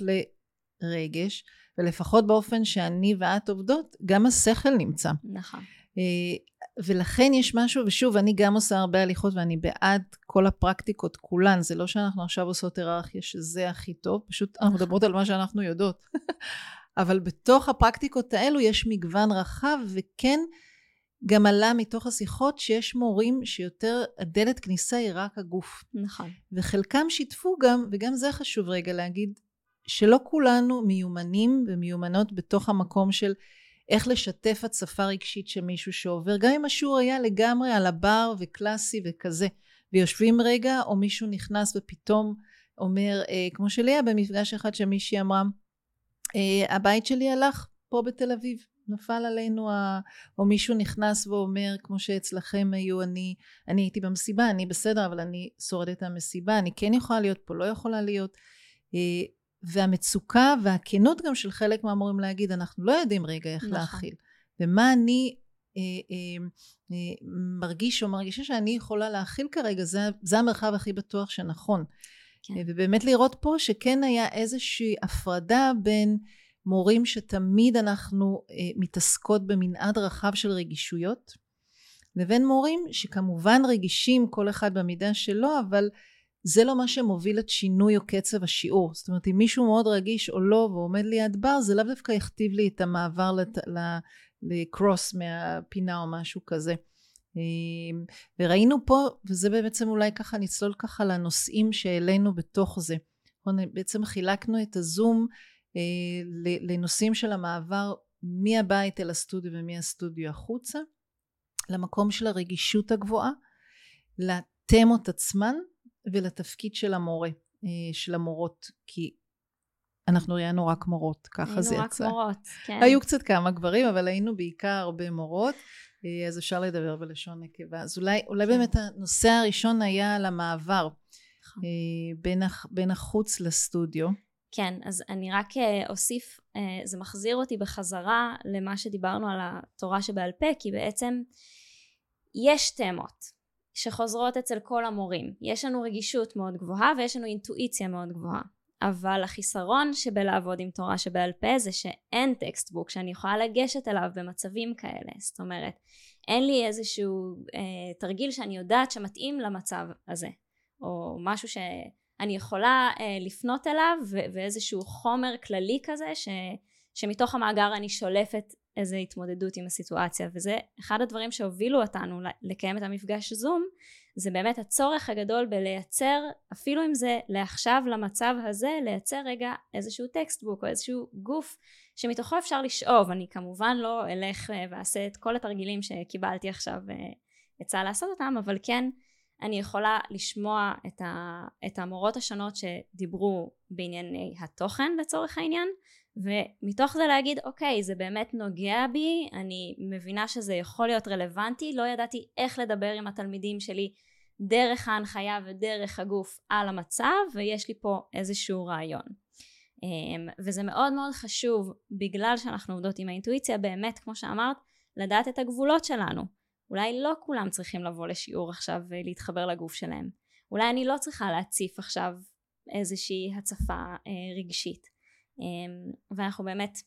לרגש, ולפחות באופן שאני ואת עובדות, גם השכל נמצא. נכון. אה, ולכן יש משהו, ושוב, אני גם עושה הרבה הליכות ואני בעד כל הפרקטיקות כולן, זה לא שאנחנו עכשיו עושות היררכיה שזה הכי טוב, פשוט אנחנו נכון. מדברות על מה שאנחנו יודעות. [LAUGHS] אבל בתוך הפרקטיקות האלו יש מגוון רחב, וכן גם עלה מתוך השיחות שיש מורים שיותר הדלת כניסה היא רק הגוף. נכון. וחלקם שיתפו גם, וגם זה חשוב רגע להגיד, שלא כולנו מיומנים ומיומנות בתוך המקום של איך לשתף הצפה רגשית של מישהו שעובר, גם אם השיעור היה לגמרי על הבר וקלאסי וכזה, ויושבים רגע, או מישהו נכנס ופתאום אומר, אה, כמו שלי היה במפגש אחד שמישהי אמרה, אה, הבית שלי הלך פה בתל אביב, נפל עלינו, ה... או מישהו נכנס ואומר, כמו שאצלכם היו, אני, אני הייתי במסיבה, אני בסדר, אבל אני שורדת את המסיבה, אני כן יכולה להיות פה, לא יכולה להיות. אה, והמצוקה והכנות גם של חלק מהמורים להגיד אנחנו לא יודעים רגע איך נכון. להכיל ומה אני אה, אה, אה, מרגיש או מרגישה שאני יכולה להכיל כרגע זה, זה המרחב הכי בטוח שנכון כן. אה, ובאמת לראות פה שכן היה איזושהי הפרדה בין מורים שתמיד אנחנו אה, מתעסקות במנעד רחב של רגישויות לבין מורים שכמובן רגישים כל אחד במידה שלו אבל זה לא מה שמוביל את שינוי או קצב השיעור. זאת אומרת, אם מישהו מאוד רגיש או לא ועומד ליד בר, זה לאו דווקא יכתיב לי את המעבר לת... לקרוס מהפינה או משהו כזה. אמ, וראינו פה, וזה בעצם אולי ככה נצלול ככה לנושאים שהעלינו בתוך זה. בעצם חילקנו את הזום לנושאים של המעבר מהבית אל הסטודיו ומהסטודיו החוצה, למקום של הרגישות הגבוהה, לתמות עצמן ולתפקיד של המורה, אה, של המורות, כי אנחנו ראיינו רק מורות, ככה זה יצא. היינו רק מורות, כן. היו קצת כמה גברים, אבל היינו בעיקר הרבה מורות, אה, אז אפשר לדבר בלשון נקבה. אז אולי, אולי כן. באמת הנושא הראשון היה על המעבר נכון. אה, בין, בין החוץ לסטודיו. כן, אז אני רק אוסיף, זה מחזיר אותי בחזרה למה שדיברנו על התורה שבעל פה, כי בעצם יש תמות. שחוזרות אצל כל המורים. יש לנו רגישות מאוד גבוהה ויש לנו אינטואיציה מאוד גבוהה. אבל החיסרון שבלעבוד עם תורה שבעל פה זה שאין textbook שאני יכולה לגשת אליו במצבים כאלה. זאת אומרת, אין לי איזשהו אה, תרגיל שאני יודעת שמתאים למצב הזה. או משהו שאני יכולה אה, לפנות אליו ו- ואיזשהו חומר כללי כזה ש- שמתוך המאגר אני שולפת איזה התמודדות עם הסיטואציה. וזה אחד הדברים שהובילו אותנו לקיים את המפגש זום זה באמת הצורך הגדול בלייצר אפילו אם זה לעכשיו למצב הזה לייצר רגע איזשהו textbook או איזשהו גוף שמתוכו אפשר לשאוב. אני כמובן לא אלך אה, ואעשה את כל התרגילים שקיבלתי עכשיו יצא אה, לעשות אותם אבל כן אני יכולה לשמוע את, ה, את המורות השונות שדיברו בענייני התוכן לצורך העניין ומתוך זה להגיד אוקיי זה באמת נוגע בי אני מבינה שזה יכול להיות רלוונטי לא ידעתי איך לדבר עם התלמידים שלי דרך ההנחיה ודרך הגוף על המצב ויש לי פה איזשהו רעיון. אמ, וזה מאוד מאוד חשוב בגלל שאנחנו עובדות עם האינטואיציה באמת כמו שאמרת לדעת את הגבולות שלנו אולי לא כולם צריכים לבוא לשיעור עכשיו ולהתחבר לגוף שלהם אולי אני לא צריכה להציף עכשיו איזושהי הצפה אה, רגשית אמ, ואנחנו באמת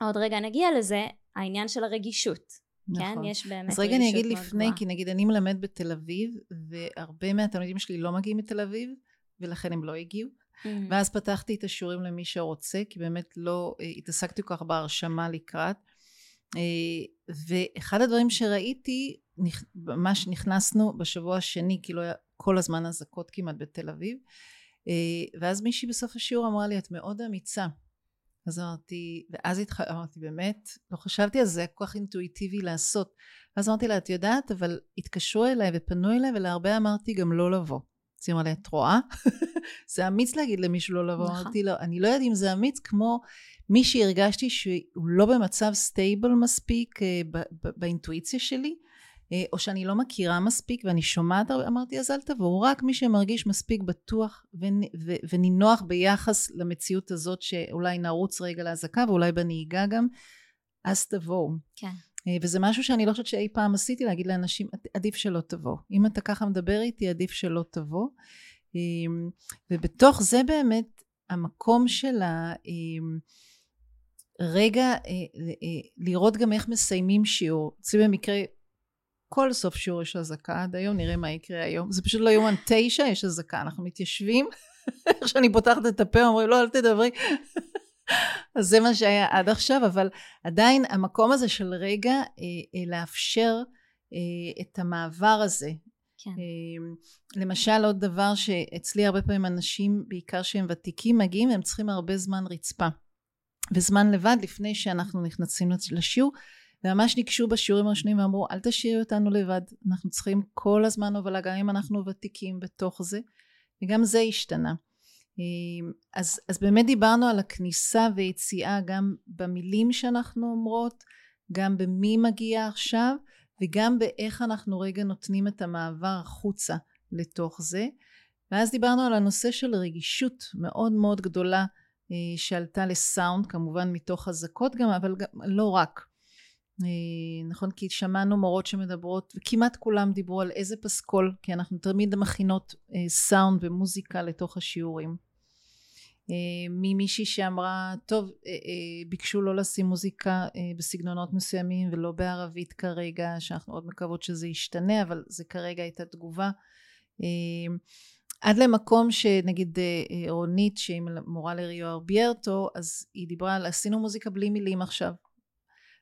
עוד רגע נגיע לזה העניין של הרגישות כן? נכון. כן יש באמת אז רגע אני אגיד לפני גבוה. כי נגיד אני מלמד בתל אביב והרבה מהתלמידים שלי לא מגיעים מתל אביב ולכן הם לא הגיעו mm-hmm. ואז פתחתי את השיעורים למי שרוצה כי באמת לא אה, התעסקתי כל כך בהרשמה לקראת אה, ואחד הדברים שראיתי ממש נכנסנו בשבוע השני כאילו היה כל הזמן אזעקות כמעט בתל אביב אה, ואז מישהי בסוף השיעור אמרה לי את מאוד אמיצה. אז אמרתי ואז התח... אמרתי באמת? לא חשבתי על זה כל כך אינטואיטיבי לעשות. ואז אמרתי לה את יודעת אבל התקשרו אליי ופנו אליי ולהרבה אמרתי גם לא לבוא אז היא אמרה לי את רואה? [LAUGHS] זה אמיץ להגיד למישהו לא לבוא נכון. אמרתי לו אני לא יודעת אם זה אמיץ כמו מי שהרגשתי שהוא לא במצב stable מספיק אה, באינטואיציה שלי אה, או שאני לא מכירה מספיק ואני שומעת, אמרתי אז אל תבואו, רק מי שמרגיש מספיק בטוח ונינוח ביחס למציאות הזאת שאולי נרוץ רגע לאזעקה ואולי בנהיגה גם, אז תבואו. כן. אה, וזה משהו שאני לא חושבת שאי פעם עשיתי, להגיד לאנשים, עדיף שלא תבוא. אם אתה ככה מדבר איתי, עדיף שלא תבוא. אה, ובתוך זה באמת המקום של הרגע לראות גם איך מסיימים שיעור. אצלי במקרה כל סוף שיעור יש אזעקה עד היום, נראה מה יקרה היום. זה פשוט לא יומן תשע, יש אזעקה, אנחנו מתיישבים, [LAUGHS] איך שאני פותחת את הפה, אומרים לא, אל תדברי. אז זה מה שהיה עד עכשיו, אבל עדיין המקום הזה של רגע אה, אה, לאפשר אה, את המעבר הזה. כן. אה, למשל עוד דבר שאצלי הרבה פעמים אנשים, בעיקר שהם ותיקים, מגיעים, הם צריכים הרבה זמן רצפה. וזמן לבד לפני שאנחנו נכנסים לשיעור. וממש ניגשו בשיעורים הראשונים ואמרו אל תשאירי אותנו לבד אנחנו צריכים כל הזמן הובלה גם אם אנחנו ותיקים בתוך זה וגם זה השתנה אז, אז באמת דיברנו על הכניסה ויציאה גם במילים שאנחנו אומרות גם במי מגיע עכשיו וגם באיך אנחנו רגע נותנים את המעבר החוצה לתוך זה. ואז דיברנו על הנושא של רגישות מאוד מאוד גדולה אה, שעלתה לסאונד כמובן מתוך אזעקות גם אבל גם לא רק. אה, נכון? כי שמענו מורות שמדברות וכמעט כולם דיברו על איזה פסקול כי אנחנו תמיד מכינות אה, סאונד ומוזיקה לתוך השיעורים ממישהי שאמרה טוב ביקשו לא לשים מוזיקה בסגנונות מסוימים ולא בערבית כרגע שאנחנו עוד מקוות שזה ישתנה אבל זה כרגע הייתה תגובה עד למקום שנגיד רונית שהיא מורה לריו ארביארטו אז היא דיברה על עשינו מוזיקה בלי מילים עכשיו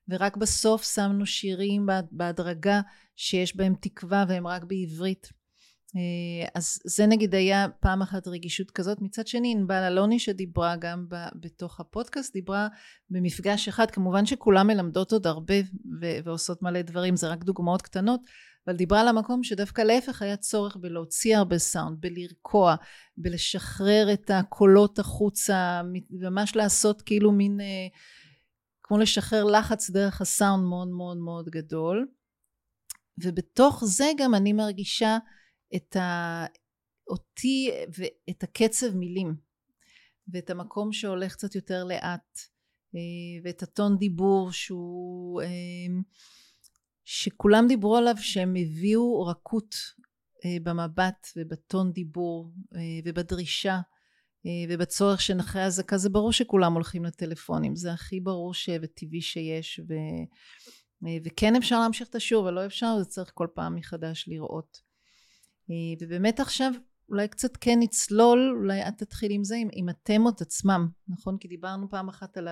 ורק בסוף שמנו שירים בהדרגה שיש בהם תקווה והם רק בעברית. אה, אז זה נגיד היה פעם אחת רגישות כזאת. מצד שני ענבל אלוני שדיברה גם בתוך הפודקאסט דיברה במפגש אחד כמובן שכולם מלמדות עוד הרבה ועושות מלא דברים זה רק דוגמאות קטנות אבל דיברה על המקום שדווקא להפך היה צורך בלהוציא הרבה סאונד, בלרקוע, בלשחרר את הקולות החוצה, ממש לעשות כאילו מין אה, כמו לשחרר לחץ דרך הסאונד מאוד מאוד מאוד גדול ובתוך זה גם אני מרגישה את ה... אותי ואת הקצב מילים ואת המקום שהולך קצת יותר לאט אה, ואת הטון דיבור שהוא אה, שכולם דיברו עליו שהם הביאו רכות אה, במבט ובטון דיבור ובדרישה ובצורך שנחרי אזעקה זה ברור שכולם הולכים לטלפונים זה הכי ברור ש... וטבעי שיש ו... וכן אפשר להמשיך את השיעור ולא אפשר זה צריך כל פעם מחדש לראות ובאמת עכשיו אולי קצת כן נצלול אולי את תתחיל עם זה עם, עם התמות עצמם נכון כי דיברנו פעם אחת על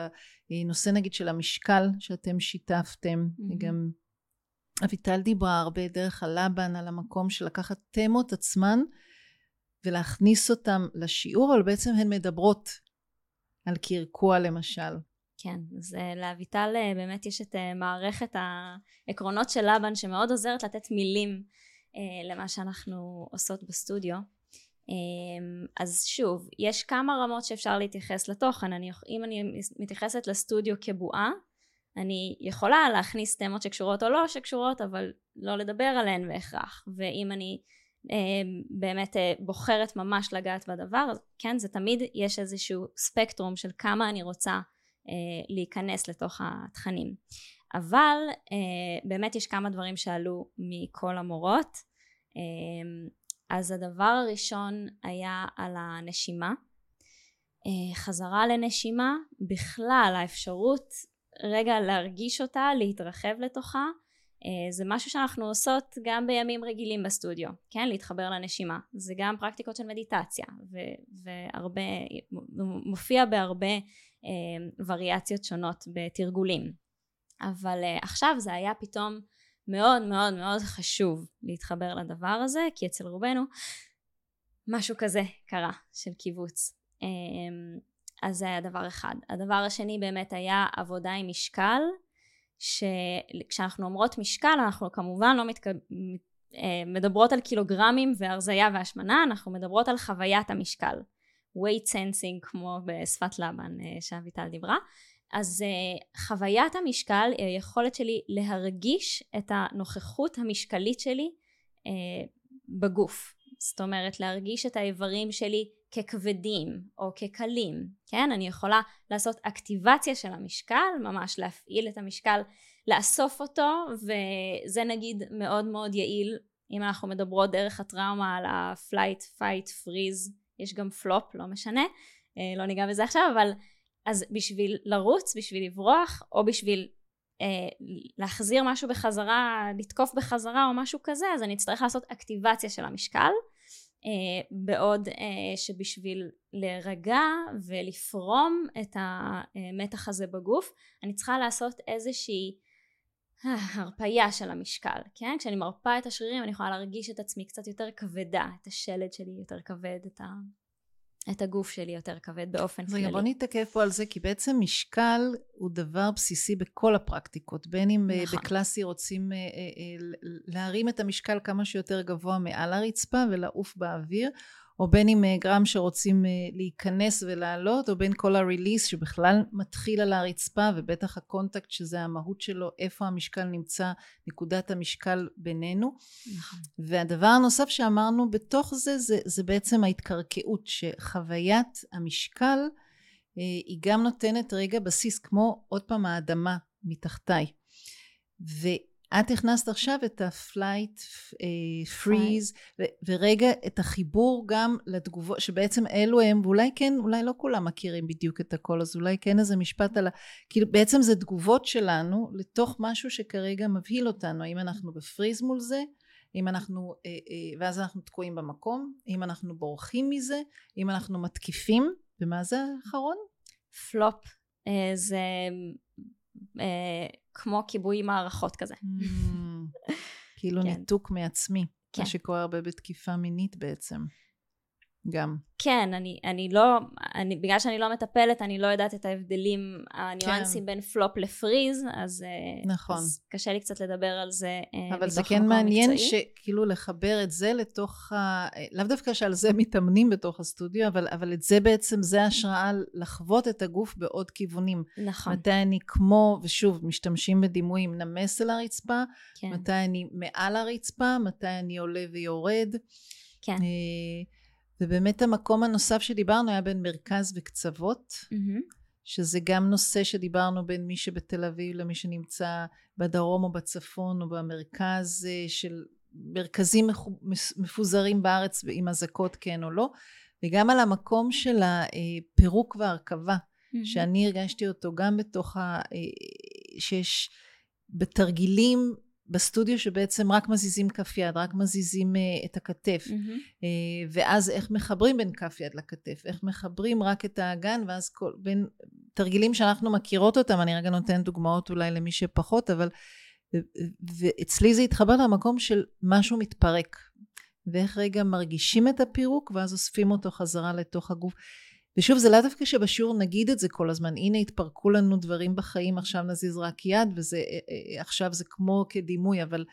הנושא נגיד של המשקל שאתם שיתפתם mm-hmm. גם אביטל דיברה הרבה דרך הלבן על המקום של לקחת תמות עצמן ולהכניס אותם לשיעור, אבל בעצם הן מדברות על קרקוע למשל. כן, אז אה, לאביטל אה, באמת יש את אה, מערכת העקרונות של לבן שמאוד עוזרת לתת מילים למה שאנחנו עושות בסטודיו. אמ, אז שוב, יש כמה רמות שאפשר להתייחס לתוכן. אני, אם אני מתייחסת לסטודיו כבועה, אני יכולה להכניס תמות שקשורות או לא שקשורות, אבל לא לדבר עליהן בהכרח. ואם אני אה, באמת אה, בוחרת ממש לגעת בדבר, כן, זה תמיד יש איזשהו ספקטרום של כמה אני רוצה אה, להיכנס לתוך התכנים. אבל אה, באמת יש כמה דברים שעלו מכל המורות. אה, אז הדבר הראשון היה על הנשימה. אה, חזרה לנשימה, בכלל האפשרות רגע להרגיש אותה, להתרחב לתוכה, אה, זה משהו שאנחנו עושות גם בימים רגילים בסטודיו, כן? להתחבר לנשימה. זה גם פרקטיקות של מדיטציה, ו- והרבה, מופיע בהרבה אה, וריאציות שונות בתרגולים. אבל אה, עכשיו זה היה פתאום מאוד מאוד מאוד חשוב להתחבר לדבר הזה, כי אצל רובנו משהו כזה קרה, של קיבוץ. אמ, אז זה היה דבר אחד. הדבר השני באמת היה עבודה עם משקל, שכשאנחנו אומרות משקל אנחנו כמובן לא מתק... אה, מדברות על קילוגרמים והרזייה והשמנה, אנחנו מדברות על חוויית המשקל. weight sensing כמו בשפת לבן אה, שאביטל דיברה. אז uh, חוויית המשקל היא היכולת שלי להרגיש את הנוכחות המשקלית שלי uh, בגוף. זאת אומרת להרגיש את האיברים שלי ככבדים או כקלים, כן? אני יכולה לעשות אקטיבציה של המשקל, ממש להפעיל את המשקל, לאסוף אותו, וזה נגיד מאוד מאוד יעיל אם אנחנו מדברות דרך הטראומה על ה-flight, fight, freeze, יש גם פלופ, לא משנה, אה, לא ניגע בזה עכשיו, אבל אז בשביל לרוץ, בשביל לברוח, או בשביל אה, להחזיר משהו בחזרה, לתקוף בחזרה או משהו כזה, אז אני אצטרך לעשות אקטיבציה של המשקל. אה, בעוד אה, שבשביל להירגע ולפרום את המתח הזה בגוף אני צריכה לעשות איזושהי אה, הרפייה של המשקל, כן? כשאני מרפה את השרירים אני יכולה להרגיש את עצמי קצת יותר כבדה, את השלד שלי יותר כבד, את ה... את הגוף שלי יותר כבד באופן כללי. רגע, בוא נתעכב פה על זה, כי בעצם משקל הוא דבר בסיסי בכל הפרקטיקות. בין אם אה, נכון. בקלאסי רוצים אה, אה, להרים את המשקל כמה שיותר גבוה מעל הרצפה ולעוף באוויר, או בין אם אה, גרהאם שרוצים אה, להיכנס ולעלות, או בין כל ה release שבכלל מתחיל על הרצפה, ובטח הקונטקט שזה המהות שלו, איפה המשקל נמצא, נקודת המשקל בינינו. נכון. והדבר הנוסף שאמרנו בתוך זה, זה, זה בעצם ההתקרקעות, שחוויית המשקל אה, היא גם נותנת רגע בסיס, כמו עוד פעם האדמה מתחתיי. ו... את הכנסת עכשיו את ה flight freeze אה, ורגע את החיבור גם לתגובות שבעצם אלו הם ואולי כן אולי לא כולם מכירים בדיוק את הכל אז אולי כן איזה משפט על ה... כאילו בעצם זה תגובות שלנו לתוך משהו שכרגע מבהיל אותנו. האם אנחנו בפריז מול זה? אם אנחנו אה, אה, ואז אנחנו תקועים במקום? אם אנחנו בורחים מזה? אם אנחנו מתקיפים? ומה זה האחרון? פלופ זה אה, כמו כיבוי מערכות כזה. Mm, [LAUGHS] כאילו כן. ניתוק מעצמי, כן. מה שקורה הרבה בתקיפה מינית בעצם. גם. כן, אני, אני לא, אני, בגלל שאני לא מטפלת, אני לא יודעת את ההבדלים, הניואנסים כן. בין פלופ לפריז, אז, אה, נכון. אז קשה לי קצת לדבר על זה אה, אבל זה כן מעניין שכאילו לחבר את זה לתוך ה... לאו דווקא שעל זה מתאמנים בתוך הסטודיו, אבל, אבל את זה בעצם, זה השראה לחוות את הגוף בעוד כיוונים. נכון. מתי אני כמו, ושוב, משתמשים בדימויים, נמס על הרצפה, כן. מתי אני מעל הרצפה, מתי אני עולה ויורד. כן. אה, ובאמת המקום הנוסף שדיברנו היה בין מרכז וקצוות, mm-hmm. שזה גם נושא שדיברנו בין מי שבתל אביב למי שנמצא בדרום או בצפון או במרכז אה, של מרכזים מפוזרים בארץ עם אזעקות כן או לא, וגם על המקום של הפירוק והרכבה, mm-hmm. שאני הרגשתי אותו גם בתוך ה... אה, שיש בתרגילים בסטודיו שבעצם רק מזיזים כף יד, רק מזיזים uh, את הכתף. Mm-hmm. Uh, ואז איך מחברים בין כף יד לכתף? איך מחברים רק את האגן, ואז כל, בין תרגילים שאנחנו מכירות אותם, אני רגע נותנת דוגמאות אולי למי שפחות, אבל... ואצלי זה התחבר למקום של משהו מתפרק. ואיך רגע מרגישים את הפירוק, ואז אוספים אותו חזרה לתוך הגוף. ושוב זה לאו דווקא שבשיעור נגיד את זה כל הזמן הנה התפרקו לנו דברים בחיים עכשיו נזיז רק יד וזה אה, אה, עכשיו זה כמו כדימוי אבל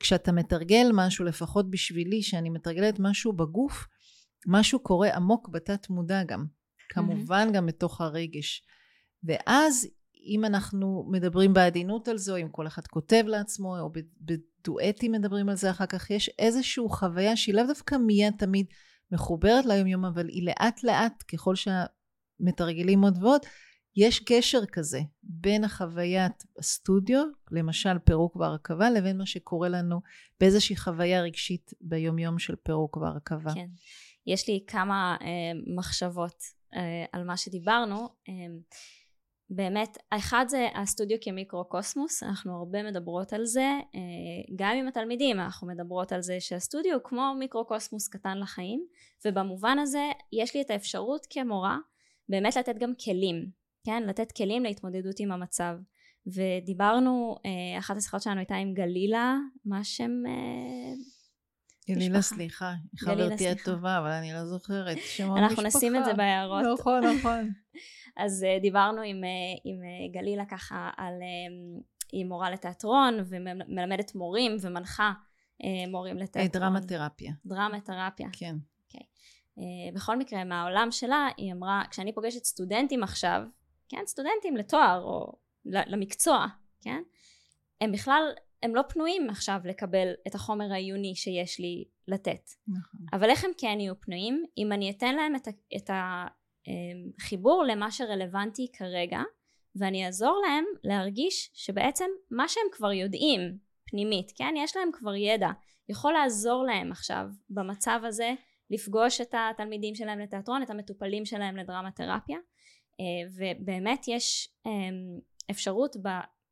כשאתה מתרגל משהו לפחות בשבילי שאני מתרגלת משהו בגוף משהו קורה עמוק בתת מודע גם, כמובן גם בתוך הרגש. ואז אם אנחנו מדברים בעדינות על זה, או אם כל אחד כותב לעצמו, או בדואטים מדברים על זה אחר כך, יש איזושהי חוויה שהיא לאו דווקא מיד תמיד מחוברת ליום יום, אבל היא לאט לאט, ככל שהמתרגלים עוד ועוד, יש קשר כזה בין החוויית הסטודיו, למשל פירוק והרכבה, לבין מה שקורה לנו באיזושהי חוויה רגשית ביומיום של פירוק והרכבה. כן. יש לי כמה אה, מחשבות אה, על מה שדיברנו. אה, באמת, האחד זה הסטודיו כמיקרו-קוסמוס, אנחנו הרבה מדברות על זה, אה, גם עם התלמידים אנחנו מדברות על זה שהסטודיו הוא כמו מיקרו-קוסמוס קטן לחיים, ובמובן הזה יש לי את האפשרות כמורה באמת לתת גם כלים, כן? לתת כלים להתמודדות עם המצב. ודיברנו, אה, אחת השיחות שלנו הייתה עם גלילה, מה השם... אה, גלילה, סליחה, חברתי הטובה, אבל אני לא זוכרת. אנחנו נשים את זה בהערות. נכון, נכון. [LAUGHS] אז uh, דיברנו עם, uh, עם uh, גלילה ככה על, היא מורה לתיאטרון ומלמדת מורים ומנחה מורים לתיאטרון. דרמה תרפיה. דרמה תרפיה. כן. Okay. אוקיי. בכל מקרה מהעולם שלה היא אמרה כשאני פוגשת סטודנטים עכשיו, כן סטודנטים לתואר או למקצוע, כן? הם בכלל הם לא פנויים עכשיו לקבל את החומר העיוני שיש לי לתת. נכון. אבל איך הם כן יהיו פנויים? אם אני אתן להם את, ה, את החיבור אמ, למה שרלוונטי כרגע, ואני אעזור להם להרגיש שבעצם מה שהם כבר יודעים פנימית, כן? יש להם כבר ידע, יכול לעזור להם עכשיו במצב הזה לפגוש את התלמידים שלהם לתיאטרון, את המטופלים שלהם לדרמה תרפיה, אה, ובאמת יש אמ, אפשרות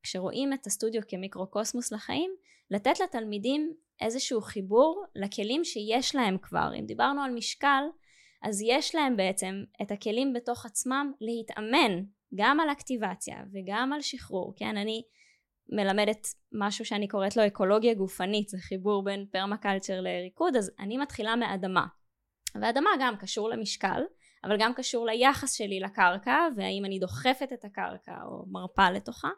כשרואים את הסטודיו כמיקרוקוסמוס לחיים, לתת לתלמידים איזשהו חיבור לכלים שיש להם כבר. אם דיברנו על משקל, אז יש להם בעצם את הכלים בתוך עצמם להתאמן גם על אקטיבציה וגם על שחרור. כן, אני מלמדת משהו שאני קוראת לו אקולוגיה גופנית, זה חיבור בין פרמקלצ'ר לריקוד, אז אני מתחילה מאדמה. ואדמה גם קשור למשקל, אבל גם קשור ליחס שלי לקרקע, והאם אני דוחפת את הקרקע או מרפה לתוכה.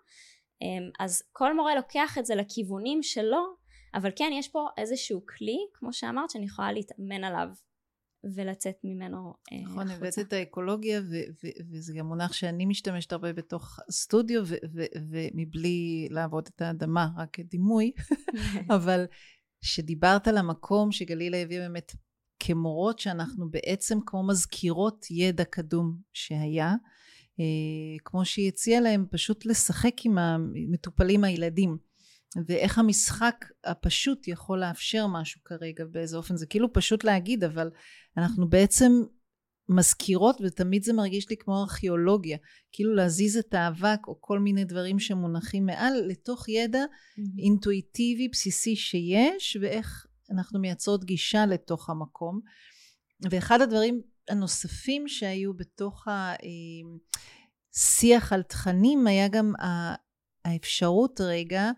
אמ, אז כל מורה לוקח את זה לכיוונים שלו אבל כן יש פה איזשהו כלי כמו שאמרת שאני יכולה להתאמן עליו ולצאת ממנו אה, נכון, החוצה. הבאת את האקולוגיה וזה גם מונח שאני משתמשת הרבה בתוך סטודיו ומבלי לעבוד את האדמה רק כדימוי [LAUGHS] אבל שדיברת על המקום שגלילה הביאה באמת כמורות שאנחנו בעצם כמו מזכירות ידע קדום שהיה אה, כמו שהיא הציעה להם פשוט לשחק עם המטופלים הילדים ואיך המשחק הפשוט יכול לאפשר משהו כרגע באיזה אופן. זה כאילו פשוט להגיד אבל אנחנו בעצם מזכירות ותמיד זה מרגיש לי כמו ארכיאולוגיה. כאילו להזיז את האבק או כל מיני דברים שמונחים מעל לתוך ידע mm-hmm. אינטואיטיבי בסיסי שיש ואיך אנחנו מייצרות גישה לתוך המקום. ואחד הדברים הנוספים שהיו בתוך השיח על תכנים היה גם האפשרות רגע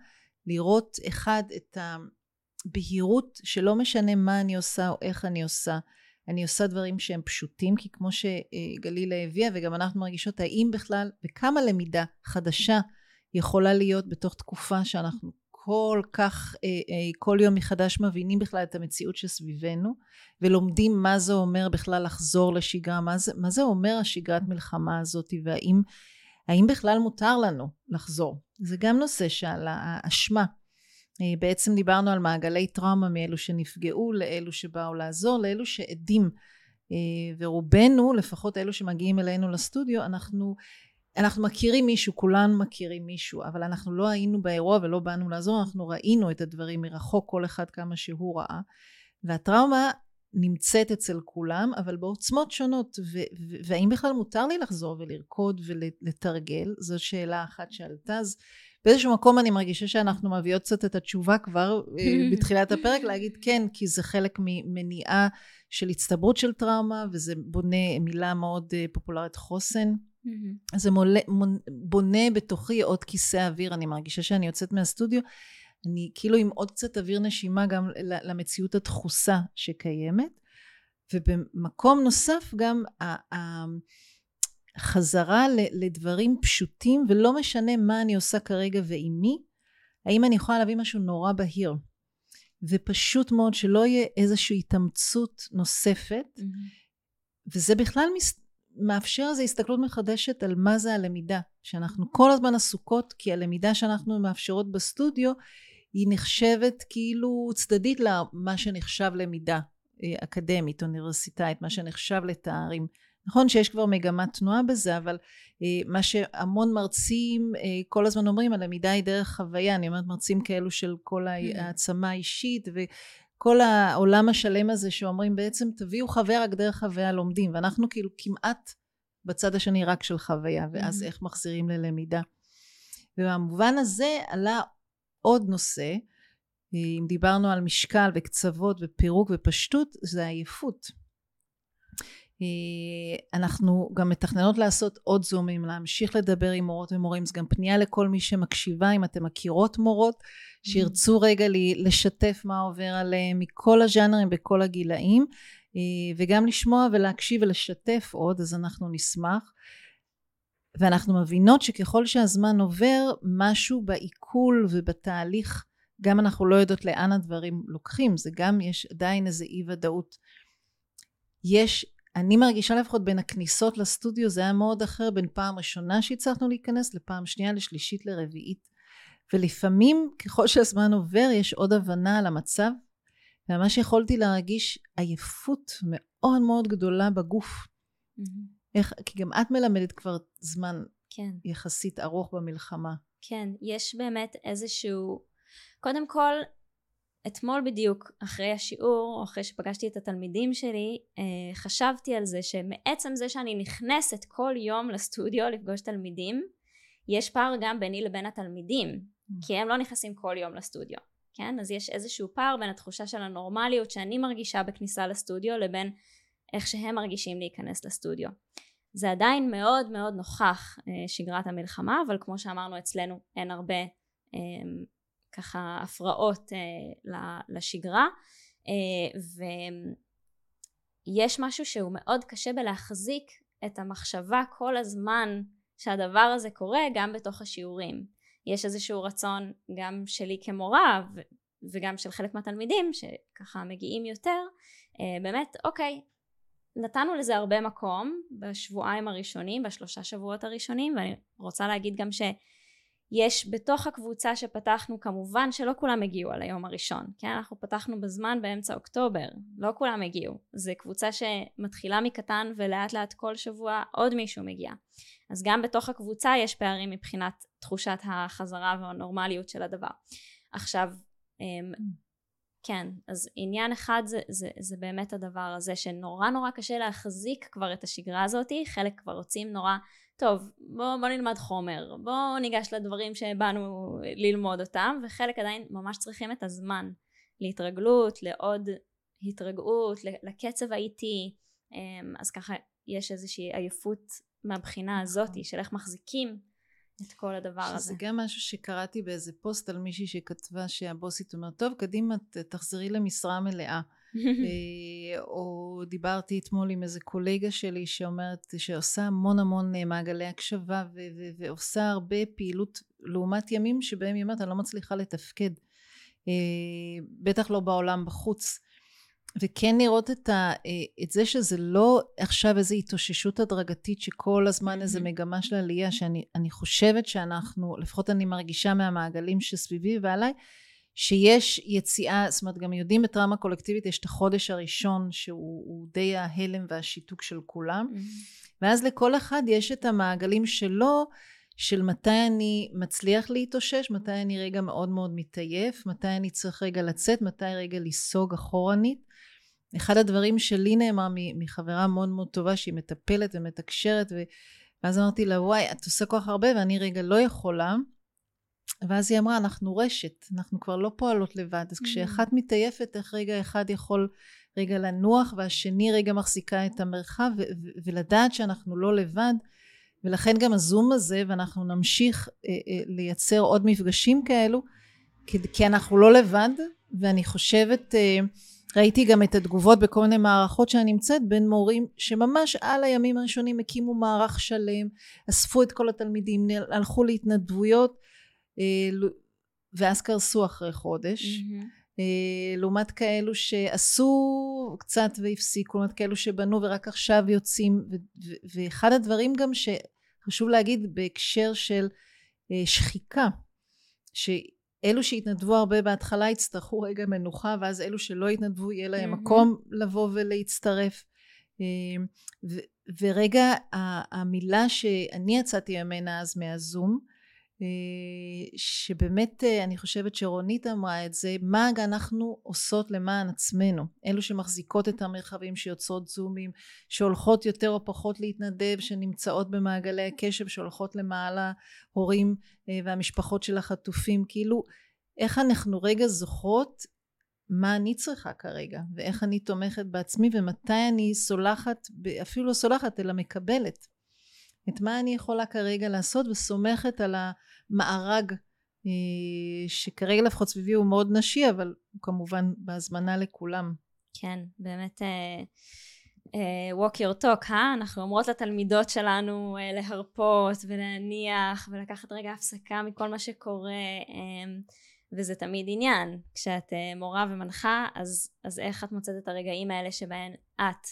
לראות אחד את הבהירות שלא משנה מה אני עושה או איך אני עושה. אני עושה דברים שהם פשוטים כי כמו שגלילה הביאה וגם אנחנו מרגישות האם בכלל וכמה למידה חדשה יכולה להיות בתוך תקופה שאנחנו כל כך אה, אה, כל יום מחדש מבינים בכלל את המציאות שסביבנו ולומדים מה זה אומר בכלל לחזור לשגרה, מה זה, מה זה אומר השגרת מלחמה הזאת והאם האם בכלל מותר לנו לחזור. זה גם נושא שעל האשמה. אה, בעצם דיברנו על מעגלי טראומה מאלו שנפגעו לאלו שבאו לעזור לאלו שעדים ורובנו לפחות אלו שמגיעים אלינו לסטודיו אנחנו אנחנו מכירים מישהו, כולנו מכירים מישהו, אבל אנחנו לא היינו באירוע ולא באנו לעזור, אנחנו ראינו את הדברים מרחוק, כל אחד כמה שהוא ראה, והטראומה נמצאת אצל כולם, אבל בעוצמות שונות, ו- והאם בכלל מותר לי לחזור ולרקוד ולתרגל, זו שאלה אחת שעלתה, אז באיזשהו מקום אני מרגישה שאנחנו מביאות קצת את התשובה כבר אה, [LAUGHS] בתחילת הפרק, להגיד כן, כי זה חלק ממניעה של הצטברות של טראומה, וזה בונה מילה מאוד אה, פופולרית חוסן. Mm-hmm. זה מולה, בונה בתוכי עוד כיסא אוויר, אני מרגישה שאני יוצאת מהסטודיו, אני כאילו עם עוד קצת אוויר נשימה גם למציאות הדחוסה שקיימת, ובמקום נוסף גם החזרה לדברים פשוטים, ולא משנה מה אני עושה כרגע ועם מי, האם אני יכולה להביא משהו נורא בהיר. ופשוט מאוד שלא יהיה איזושהי התאמצות נוספת, mm-hmm. וזה בכלל מס... מאפשר איזו הסתכלות מחדשת על מה זה הלמידה, שאנחנו כל הזמן עסוקות, כי הלמידה שאנחנו מאפשרות בסטודיו היא נחשבת כאילו צדדית למה שנחשב למידה אה, אקדמית, אוניברסיטאית, מה שנחשב לתארים. נכון שיש כבר מגמת תנועה בזה, אבל אה, מה שהמון מרצים אה, כל הזמן אומרים, הלמידה היא דרך חוויה, אני אומרת מרצים כאלו של כל mm. העצמה האישית וכל העולם השלם הזה שאומרים בעצם תביאו חוויה רק דרך חוויה לומדים, ואנחנו כאילו כמעט בצד השני רק של חוויה, ואז mm-hmm. איך מחזירים ללמידה. ובמובן הזה עלה עוד נושא, אם דיברנו על משקל וקצוות ופירוק ופשטות, זה עייפות. אה, אנחנו גם מתכננות לעשות עוד זומים, להמשיך לדבר עם מורות ומורים, זה גם פנייה לכל מי שמקשיבה, אם אתם מכירות מורות, שירצו רגע לשתף מה עובר עליהם מכל הז'אנרים בכל הגילאים, אה, וגם לשמוע ולהקשיב ולשתף עוד, אז אנחנו נשמח. ואנחנו מבינות שככל שהזמן עובר, משהו בעיכול ובתהליך, גם אנחנו לא יודעות לאן הדברים לוקחים, זה גם יש עדיין איזה אי ודאות. יש אני מרגישה לפחות בין הכניסות לסטודיו זה היה מאוד אחר בין פעם ראשונה שהצלחנו להיכנס לפעם שנייה לשלישית לרביעית ולפעמים ככל שהזמן עובר יש עוד הבנה על המצב וממש יכולתי להרגיש עייפות מאוד מאוד גדולה בגוף mm-hmm. איך, כי גם את מלמדת כבר זמן כן. יחסית ארוך במלחמה כן יש באמת איזשהו קודם כל אתמול בדיוק אחרי השיעור או אחרי שפגשתי את התלמידים שלי אה, חשבתי על זה שמעצם זה שאני נכנסת כל יום לסטודיו לפגוש תלמידים יש פער גם ביני לבין התלמידים. כי הם לא נכנסים כל יום לסטודיו כן? אז יש איזשהו פער בין התחושה של הנורמליות שאני מרגישה בכניסה לסטודיו לבין איך שהם מרגישים להיכנס לסטודיו. זה עדיין מאוד מאוד נוכח אה, שגרת המלחמה אבל כמו שאמרנו אצלנו אין הרבה אה, ככה הפרעות אה, לשגרה אה, ויש משהו שהוא מאוד קשה בלהחזיק את המחשבה כל הזמן שהדבר הזה קורה גם בתוך השיעורים יש איזשהו רצון גם שלי כמורה ו- וגם של חלק מהתלמידים שככה מגיעים יותר אה, באמת אוקיי נתנו לזה הרבה מקום בשבועיים הראשונים בשלושה שבועות הראשונים ואני רוצה להגיד גם ש... יש בתוך הקבוצה שפתחנו כמובן שלא כולם הגיעו על היום הראשון כן? אנחנו פתחנו בזמן באמצע אוקטובר לא כולם הגיעו. זה קבוצה שמתחילה מקטן ולאט לאט כל שבוע עוד מישהו מגיע. אז גם בתוך הקבוצה יש פערים מבחינת תחושת החזרה והנורמליות של הדבר. עכשיו אמ, כן אז עניין אחד זה, זה, זה באמת הדבר הזה שנורא נורא קשה להחזיק כבר את השגרה הזאתי חלק כבר רוצים נורא טוב בוא, בוא נלמד חומר בוא ניגש לדברים שבאנו ללמוד אותם וחלק עדיין ממש צריכים את הזמן להתרגלות לעוד התרגעות לקצב האיטי אמ, אז ככה יש איזושהי עייפות מהבחינה הזאת נכון. של איך מחזיקים את כל הדבר שזה הזה. שזה גם משהו שקראתי באיזה פוסט על מישהי שכתבה שהבוסית אומרת טוב קדימה תחזרי למשרה מלאה אה, [LAUGHS] או דיברתי אתמול עם איזה קולגה שלי שאומרת שעושה המון המון אה, מעגלי הקשבה ו- ו- ועושה הרבה פעילות לעומת ימים שבהם היא אומרת אני לא מצליחה לתפקד אה, בטח לא בעולם בחוץ. וכן לראות את, ה, את זה שזה לא עכשיו איזו התאוששות הדרגתית שכל הזמן איזו [LAUGHS] מגמה של עלייה שאני חושבת שאנחנו לפחות אני מרגישה מהמעגלים שסביבי ועליי שיש יציאה, זאת אומרת גם יודעים בטראומה קולקטיבית יש את החודש הראשון שהוא די ההלם והשיתוק של כולם mm-hmm. ואז לכל אחד יש את המעגלים שלו של מתי אני מצליח להתאושש, מתי אני רגע מאוד מאוד מתעייף, מתי אני צריך רגע לצאת, מתי רגע לסוג אחורנית. אחד הדברים שלי נאמר מחברה מאוד מאוד טובה שהיא מטפלת ומתקשרת ואז אמרתי לה וואי את עושה כל כך הרבה ואני רגע לא יכולה ואז היא אמרה אנחנו רשת אנחנו כבר לא פועלות לבד אז. כשאחת מתעייפת איך רגע אחד יכול רגע לנוח והשני רגע מחזיקה את המרחב ו- ו- ולדעת שאנחנו לא לבד ולכן גם הזום הזה ואנחנו נמשיך אה, אה, לייצר עוד מפגשים כאלו כי, כי אנחנו לא לבד ואני חושבת אה, ראיתי גם את התגובות בכל מיני מערכות שאני נמצאת בין מורים שממש על הימים הראשונים הקימו מערך שלם אספו את כל התלמידים הלכו להתנדבויות ואז קרסו אחרי חודש mm-hmm. אה, לעומת כאלו שעשו קצת והפסיקו, לעומת כאלו שבנו ורק עכשיו יוצאים, ואחד הדברים גם שחשוב להגיד בהקשר של אה, שחיקה, שאלו שהתנדבו הרבה בהתחלה יצטרכו רגע מנוחה, ואז אלו שלא התנדבו יהיה להם mm-hmm. מקום לבוא ולהצטרף. אה, ורגע המילה שאני יצאתי ממנה אז מהזום אה, שבאמת אה, אני חושבת שרונית אמרה את זה, מה אנחנו עושות למען עצמנו, אלו שמחזיקות את המרחבים שיוצרות זומים, שהולכות יותר או פחות להתנדב, שנמצאות במעגלי הקשב, שהולכות למעל ההורים אה, והמשפחות של החטופים, כאילו איך אנחנו רגע זוכרות מה אני צריכה כרגע ואיך אני תומכת בעצמי ומתי אני סולחת, אפילו לא סולחת אלא מקבלת את מה אני יכולה כרגע לעשות וסומכת על המארג אה, שכרגע לפחות סביבי הוא מאוד נשי אבל הוא כמובן בהזמנה לכולם. כן, באמת uh, uh, walk your talk, אה? אנחנו אומרות לתלמידות שלנו uh, להרפות ולהניח ולקחת רגע הפסקה מכל מה שקורה um, וזה תמיד עניין. כשאת uh, מורה ומנחה אז, אז איך את מוצאת את הרגעים האלה שבהן את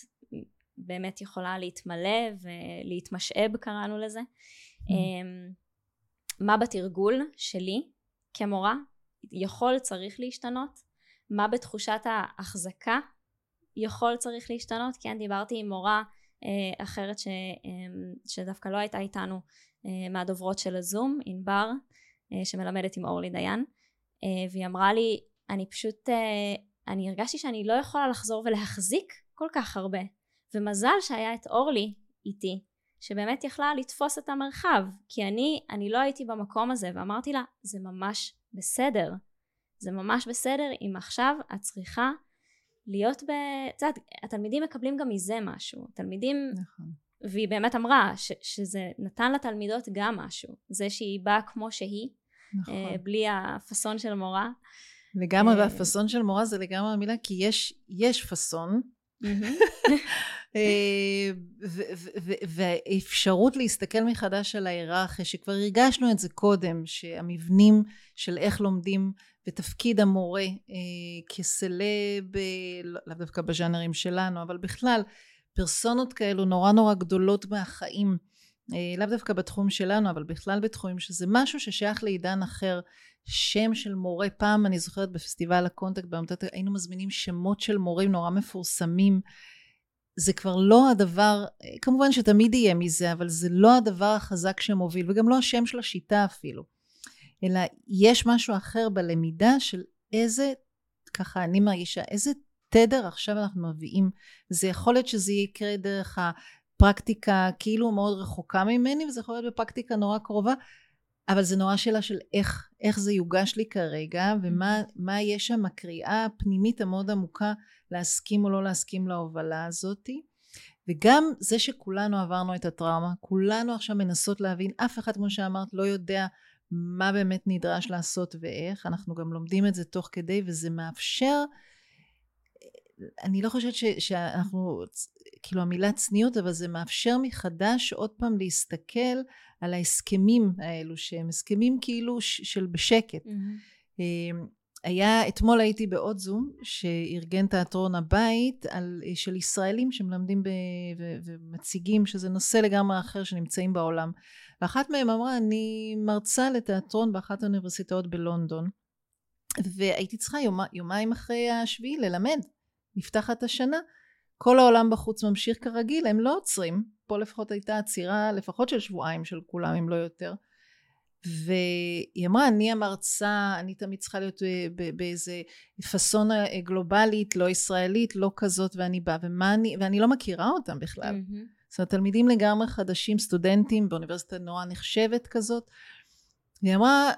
באמת יכולה להתמלא ולהתמשאב קראנו לזה. Mm. אמ, מה בתרגול שלי כמורה יכול צריך להשתנות? מה בתחושת ההחזקה יכול צריך להשתנות? כן דיברתי עם מורה אה, אחרת ש, אה, שדווקא לא הייתה איתנו אה, מהדוברות של הזום, ענבר, אה, שמלמדת עם אורלי דיין, והיא אמרה לי, אני פשוט, אני הרגשתי שאני לא יכולה לחזור ולהחזיק כל כך הרבה. ומזל שהיה את אורלי איתי שבאמת יכלה לתפוס את המרחב כי אני, אני לא הייתי במקום הזה ואמרתי לה זה ממש בסדר זה ממש בסדר אם עכשיו את צריכה להיות ב... את יודעת, התלמידים מקבלים גם מזה משהו תלמידים נכון. והיא באמת אמרה ש, שזה נתן לתלמידות גם משהו זה שהיא באה כמו שהיא נכון. אה, בלי הפאסון של מורה לגמרי, אה, והפאסון של מורה זה לגמרי המילה, כי יש, יש פאסון, [LAUGHS] והאפשרות להסתכל מחדש על ההיררכיה שכבר הרגשנו את זה קודם שהמבנים של איך לומדים ותפקיד המורה אה, כסלב לא, לאו דווקא בז'אנרים שלנו אבל בכלל פרסונות כאלו נורא נורא גדולות מהחיים אה, לאו דווקא בתחום שלנו אבל בכלל בתחומים שזה משהו ששייך לעידן אחר שם של מורה. פעם אני זוכרת בפסטיבל הקונטקט בעמותת היינו מזמינים שמות של מורים נורא מפורסמים. זה כבר לא הדבר כמובן שתמיד יהיה מזה אבל זה לא הדבר החזק שמוביל וגם לא השם של השיטה אפילו. אלא יש משהו אחר בלמידה של איזה ככה אני מרגישה איזה תדר עכשיו אנחנו מביאים. זה יכול להיות שזה יקרה דרך הפרקטיקה כאילו מאוד רחוקה ממני וזה יכול להיות בפרקטיקה נורא קרובה אבל זה נורא שאלה של איך, איך זה יוגש לי כרגע ומה יש שם הקריאה הפנימית המאוד עמוקה להסכים או לא להסכים להובלה הזאתי. וגם זה שכולנו עברנו את הטראומה כולנו עכשיו מנסות להבין אף אחד כמו שאמרת לא יודע מה באמת נדרש לעשות ואיך. אנחנו גם לומדים את זה תוך כדי וזה מאפשר אני לא חושבת ש, שאנחנו כאילו המילה צניעות אבל זה מאפשר מחדש עוד פעם להסתכל על ההסכמים האלו שהם הסכמים כאילו של בשקט. Mm-hmm. היה, אתמול הייתי בעוד זום שארגן תיאטרון הבית על, של ישראלים שמלמדים ב, ו, ומציגים שזה נושא לגמרי אחר שנמצאים בעולם. ואחת מהם אמרה אני מרצה לתיאטרון באחת האוניברסיטאות בלונדון והייתי צריכה יומ, יומיים אחרי השביעי ללמד נפתחת השנה כל העולם בחוץ ממשיך כרגיל הם לא עוצרים. פה לפחות הייתה עצירה לפחות של שבועיים של כולם אם לא יותר. והיא אמרה אני המרצה אני תמיד צריכה להיות אה, באיזה פאסון אה, גלובלית לא ישראלית לא כזאת ואני באה ומה אני ואני לא מכירה אותם בכלל. mm-hmm. זאת אומרת תלמידים לגמרי חדשים סטודנטים באוניברסיטה נורא נחשבת כזאת. והיא אמרה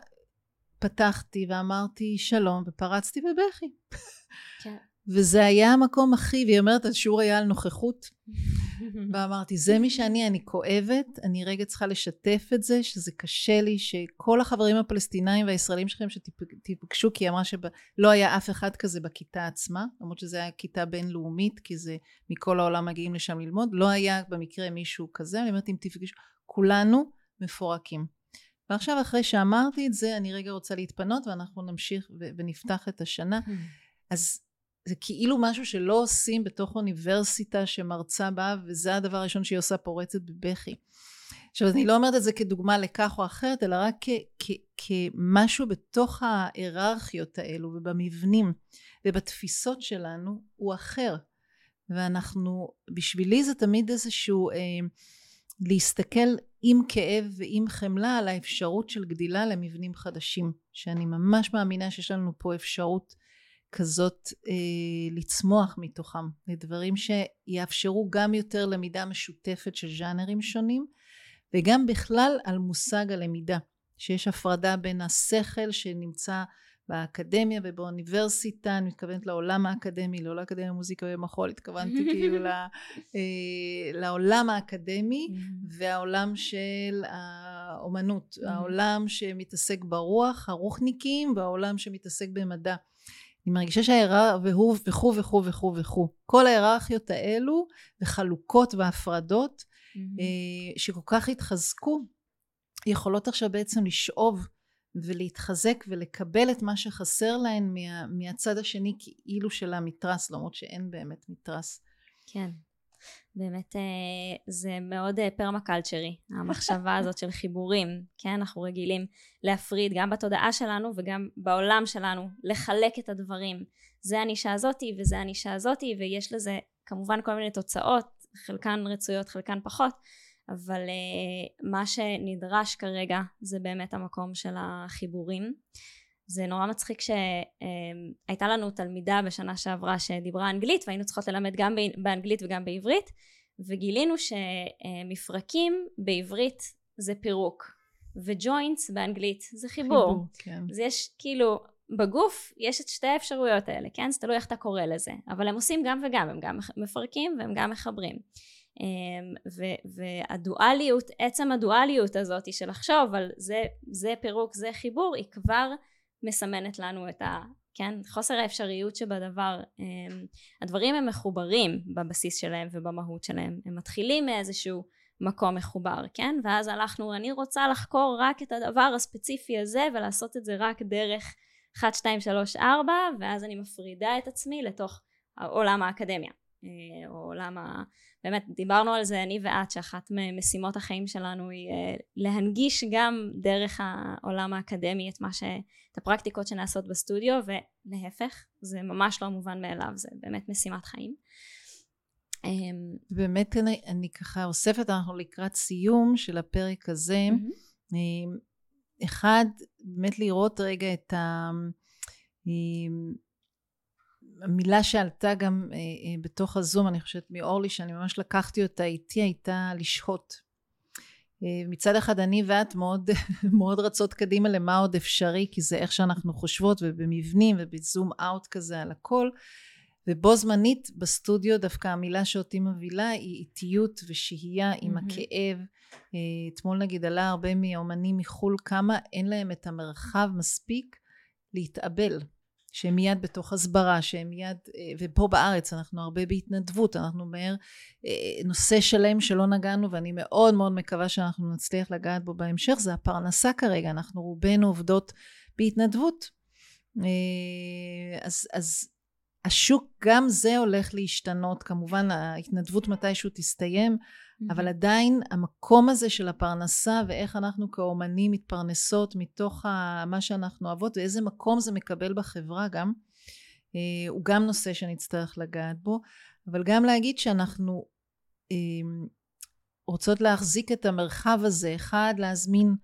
פתחתי ואמרתי שלום ופרצתי בבכי. כן. וזה היה המקום הכי, והיא אומרת השיעור היה על נוכחות [LAUGHS] ואמרתי זה מי שאני, אני כואבת, אני רגע צריכה לשתף את זה, שזה קשה לי, שכל החברים הפלסטינאים והישראלים שלכם שתיפגשו, כי היא אמרה שלא היה אף אחד כזה בכיתה עצמה, למרות שזה היה כיתה בינלאומית, כי זה מכל העולם מגיעים לשם ללמוד, לא היה במקרה מישהו כזה, אני אומרת אם תפגשו, כולנו מפורקים. ועכשיו אחרי שאמרתי את זה, אני רגע רוצה להתפנות ואנחנו נמשיך ונפתח את השנה. [LAUGHS] אז זה כאילו משהו שלא עושים בתוך אוניברסיטה שמרצה באה, וזה הדבר הראשון שהיא עושה, פורצת בבכי. עכשיו, אני לא אומרת את זה כדוגמה לכך או אחרת, אלא רק כמשהו בתוך ההיררכיות האלו ובמבנים ובתפיסות שלנו הוא אחר. ואנחנו, בשבילי זה תמיד איזשהו אה, להסתכל עם כאב ועם חמלה על האפשרות של גדילה למבנים חדשים, שאני ממש מאמינה שיש לנו פה אפשרות כזאת אה, לצמוח מתוכם, לדברים שיאפשרו גם יותר למידה משותפת של ז'אנרים שונים, וגם בכלל על מושג הלמידה, שיש הפרדה בין השכל שנמצא באקדמיה ובאוניברסיטה, אני מתכוונת לעולם האקדמי, לא לאקדמיה מוזיקה ומחול, התכוונתי [LAUGHS] כאילו ל, אה, לעולם האקדמי mm-hmm. והעולם של האומנות, mm-hmm. העולם שמתעסק ברוח, הרוחניקים, והעולם שמתעסק במדע. אני מרגישה שההיררכיה, והוא וכו' וכו' וכו' וכו'. כל ההיררכיות האלו וחלוקות והפרדות mm-hmm. שכל כך התחזקו, יכולות עכשיו בעצם לשאוב ולהתחזק ולקבל את מה שחסר להן מה, מהצד השני כאילו של המתרס, למרות שאין באמת מתרס. כן. באמת אה, זה מאוד אה, פרמקלצ'רי, המחשבה [LAUGHS] הזאת של חיבורים, כן? אנחנו רגילים להפריד גם בתודעה שלנו וגם בעולם שלנו, לחלק את הדברים. זה הנישה הזאתי וזה הנישה הזאתי, ויש לזה כמובן כל מיני תוצאות, חלקן רצויות, חלקן פחות, אבל uh, מה שנדרש כרגע זה באמת המקום של החיבורים. זה נורא מצחיק שהייתה לנו תלמידה בשנה שעברה שדיברה אנגלית והיינו צריכות ללמד גם באנגלית וגם בעברית וגילינו שמפרקים בעברית זה פירוק וג'וינטס באנגלית זה חיבור. חיבור, כן. אז יש כאילו בגוף יש את שתי האפשרויות האלה, כן? זה תלוי איך אתה קורא לזה, אבל הם עושים גם וגם, הם גם מפרקים והם גם מחברים. אמ, והדואליות, עצם הדואליות הזאת של לחשוב על זה, זה פירוק, זה חיבור, היא כבר מסמנת לנו את ה... כן? חוסר האפשריות שבדבר. אמ, הדברים הם מחוברים בבסיס שלהם ובמהות שלהם. הם מתחילים מאיזשהו מקום מחובר, כן? ואז הלכנו, אני רוצה לחקור רק את הדבר הספציפי הזה ולעשות את זה רק דרך 1, 2, 3, 4, ואז אני מפרידה את עצמי לתוך עולם האקדמיה. אה, או עולם ה... באמת דיברנו על זה אני ואת שאחת ממשימות החיים שלנו היא אה, להנגיש גם דרך העולם האקדמי את מה ש... את הפרקטיקות שנעשות בסטודיו ולהפך זה ממש לא מובן מאליו זה באמת משימת חיים. אמ, באמת אני, אני ככה אוספת אנחנו לקראת סיום של הפרק הזה mm-hmm. אחד באמת לראות רגע את ה... המילה שעלתה גם אה, אה, בתוך הזום, אני חושבת מאורלי, שאני ממש לקחתי אותה איתי, הייתה לשהות. אה, מצד אחד אני ואת מאוד, [LAUGHS] מאוד רצות קדימה למה עוד אפשרי, כי זה איך שאנחנו חושבות, ובמבנים ובזום אאוט כזה על הכל. ובו זמנית בסטודיו דווקא המילה שאותי מבהילה היא איטיות ושהייה עם. הכאב. אתמול נגיד עלה הרבה מהאומנים מחו"ל כמה אין להם את המרחב מספיק להתאבל. שהם מיד בתוך הסברה, שהם מיד, אה, ופה בארץ אנחנו הרבה בהתנדבות, אנחנו מהר אה, נושא שלם שלא נגענו ואני מאוד מאוד מקווה שאנחנו נצליח לגעת בו בהמשך, זה הפרנסה כרגע, אנחנו רובנו עובדות בהתנדבות. אה, אז, אז השוק גם זה הולך להשתנות, כמובן ההתנדבות מתישהו תסתיים, Mm-hmm. אבל עדיין המקום הזה של הפרנסה ואיך אנחנו כאומנים מתפרנסות מתוך מה שאנחנו אוהבות ואיזה מקום זה מקבל בחברה גם, אה, הוא גם נושא שנצטרך לגעת בו, אבל גם להגיד שאנחנו אה, רוצות להחזיק את המרחב הזה, אחד להזמין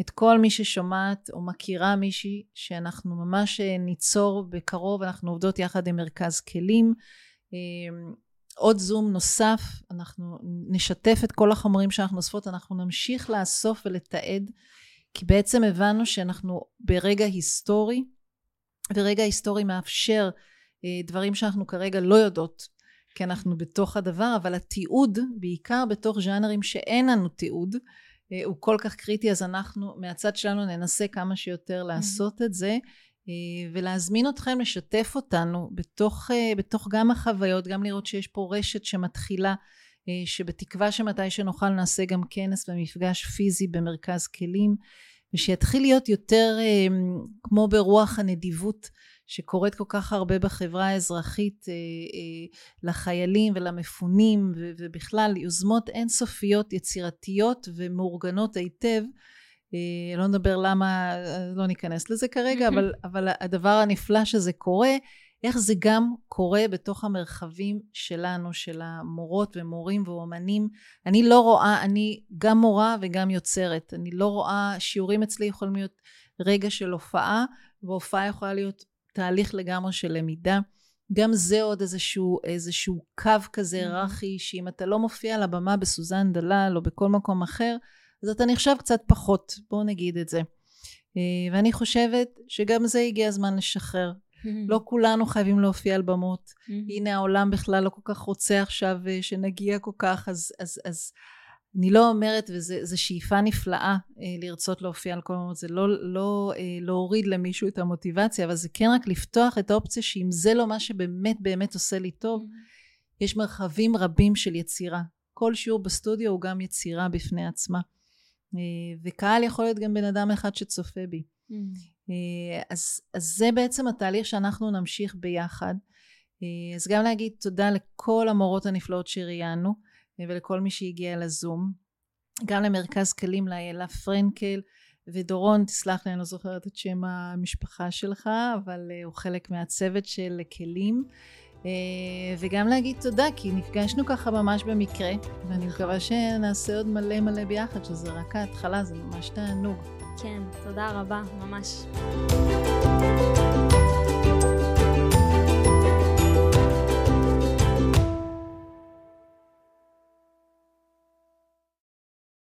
את כל מי ששומעת או מכירה מישהי שאנחנו ממש אה, ניצור בקרוב, אנחנו עובדות יחד עם מרכז כלים עוד זום נוסף, אנחנו נשתף את כל החומרים שאנחנו אוספות, אנחנו נמשיך לאסוף ולתעד, כי בעצם הבנו שאנחנו ברגע היסטורי, ורגע היסטורי מאפשר אה, דברים שאנחנו כרגע לא יודעות, כי אנחנו בתוך הדבר, אבל התיעוד, בעיקר בתוך ז'אנרים שאין לנו תיעוד, אה, הוא כל כך קריטי, אז אנחנו מהצד שלנו ננסה כמה שיותר לעשות את זה. אה, ולהזמין אתכם לשתף אותנו בתוך, אה, בתוך גם החוויות, גם לראות שיש פה רשת שמתחילה, אה, שבתקווה שמתי שנוכל נעשה גם כנס ומפגש פיזי במרכז כלים, ושיתחיל להיות יותר כמו ברוח הנדיבות שקורית כל כך הרבה בחברה האזרחית לחיילים ולמפונים ובכלל יוזמות אינסופיות יצירתיות ומאורגנות היטב לא נדבר למה, לא ניכנס לזה כרגע, אבל, אבל הדבר הנפלא שזה קורה, איך זה גם קורה בתוך המרחבים שלנו, של המורות ומורים ואומנים. אני לא רואה, אני גם מורה וגם יוצרת. אני לא רואה, שיעורים אצלי יכולים להיות רגע של הופעה, והופעה יכולה להיות תהליך לגמרי של למידה. גם זה עוד איזשהו, איזשהו קו כזה רכי, שאם אתה לא מופיע על הבמה בסוזן דלל או בכל מקום אחר, אז אתה נחשב קצת פחות, בואו נגיד את זה. אה, ואני חושבת שגם זה הגיע הזמן לשחרר. לא כולנו חייבים להופיע על במות. הנה העולם בכלל לא כל כך רוצה עכשיו אה, שנגיע כל כך, אז, אז, אז אני לא אומרת, וזו שאיפה נפלאה אה, לרצות להופיע על כל במות, זה לא, לא להוריד למישהו את המוטיבציה, אבל זה כן רק לפתוח את האופציה שאם זה לא מה שבאמת באמת עושה לי טוב, יש מרחבים רבים של יצירה. כל שיעור בסטודיו הוא גם יצירה בפני עצמה. אה, וקהל יכול להיות גם בן אדם אחד שצופה בי. Mm. אה, אז, אז זה בעצם התהליך שאנחנו נמשיך ביחד. אה, אז גם להגיד תודה לכל המורות הנפלאות שראיינו ולכל מי שהגיע לזום. גם למרכז כלים לאיילה פרנקל ודורון, תסלח לי, אני לא זוכרת את שם המשפחה שלך, אבל הוא חלק מהצוות של כלים. אה, וגם להגיד תודה, כי נפגשנו ככה ממש במקרה, ואני מקווה שנעשה עוד מלא מלא ביחד, שזה רק ההתחלה, זה ממש תענוג. כן, תודה רבה, ממש.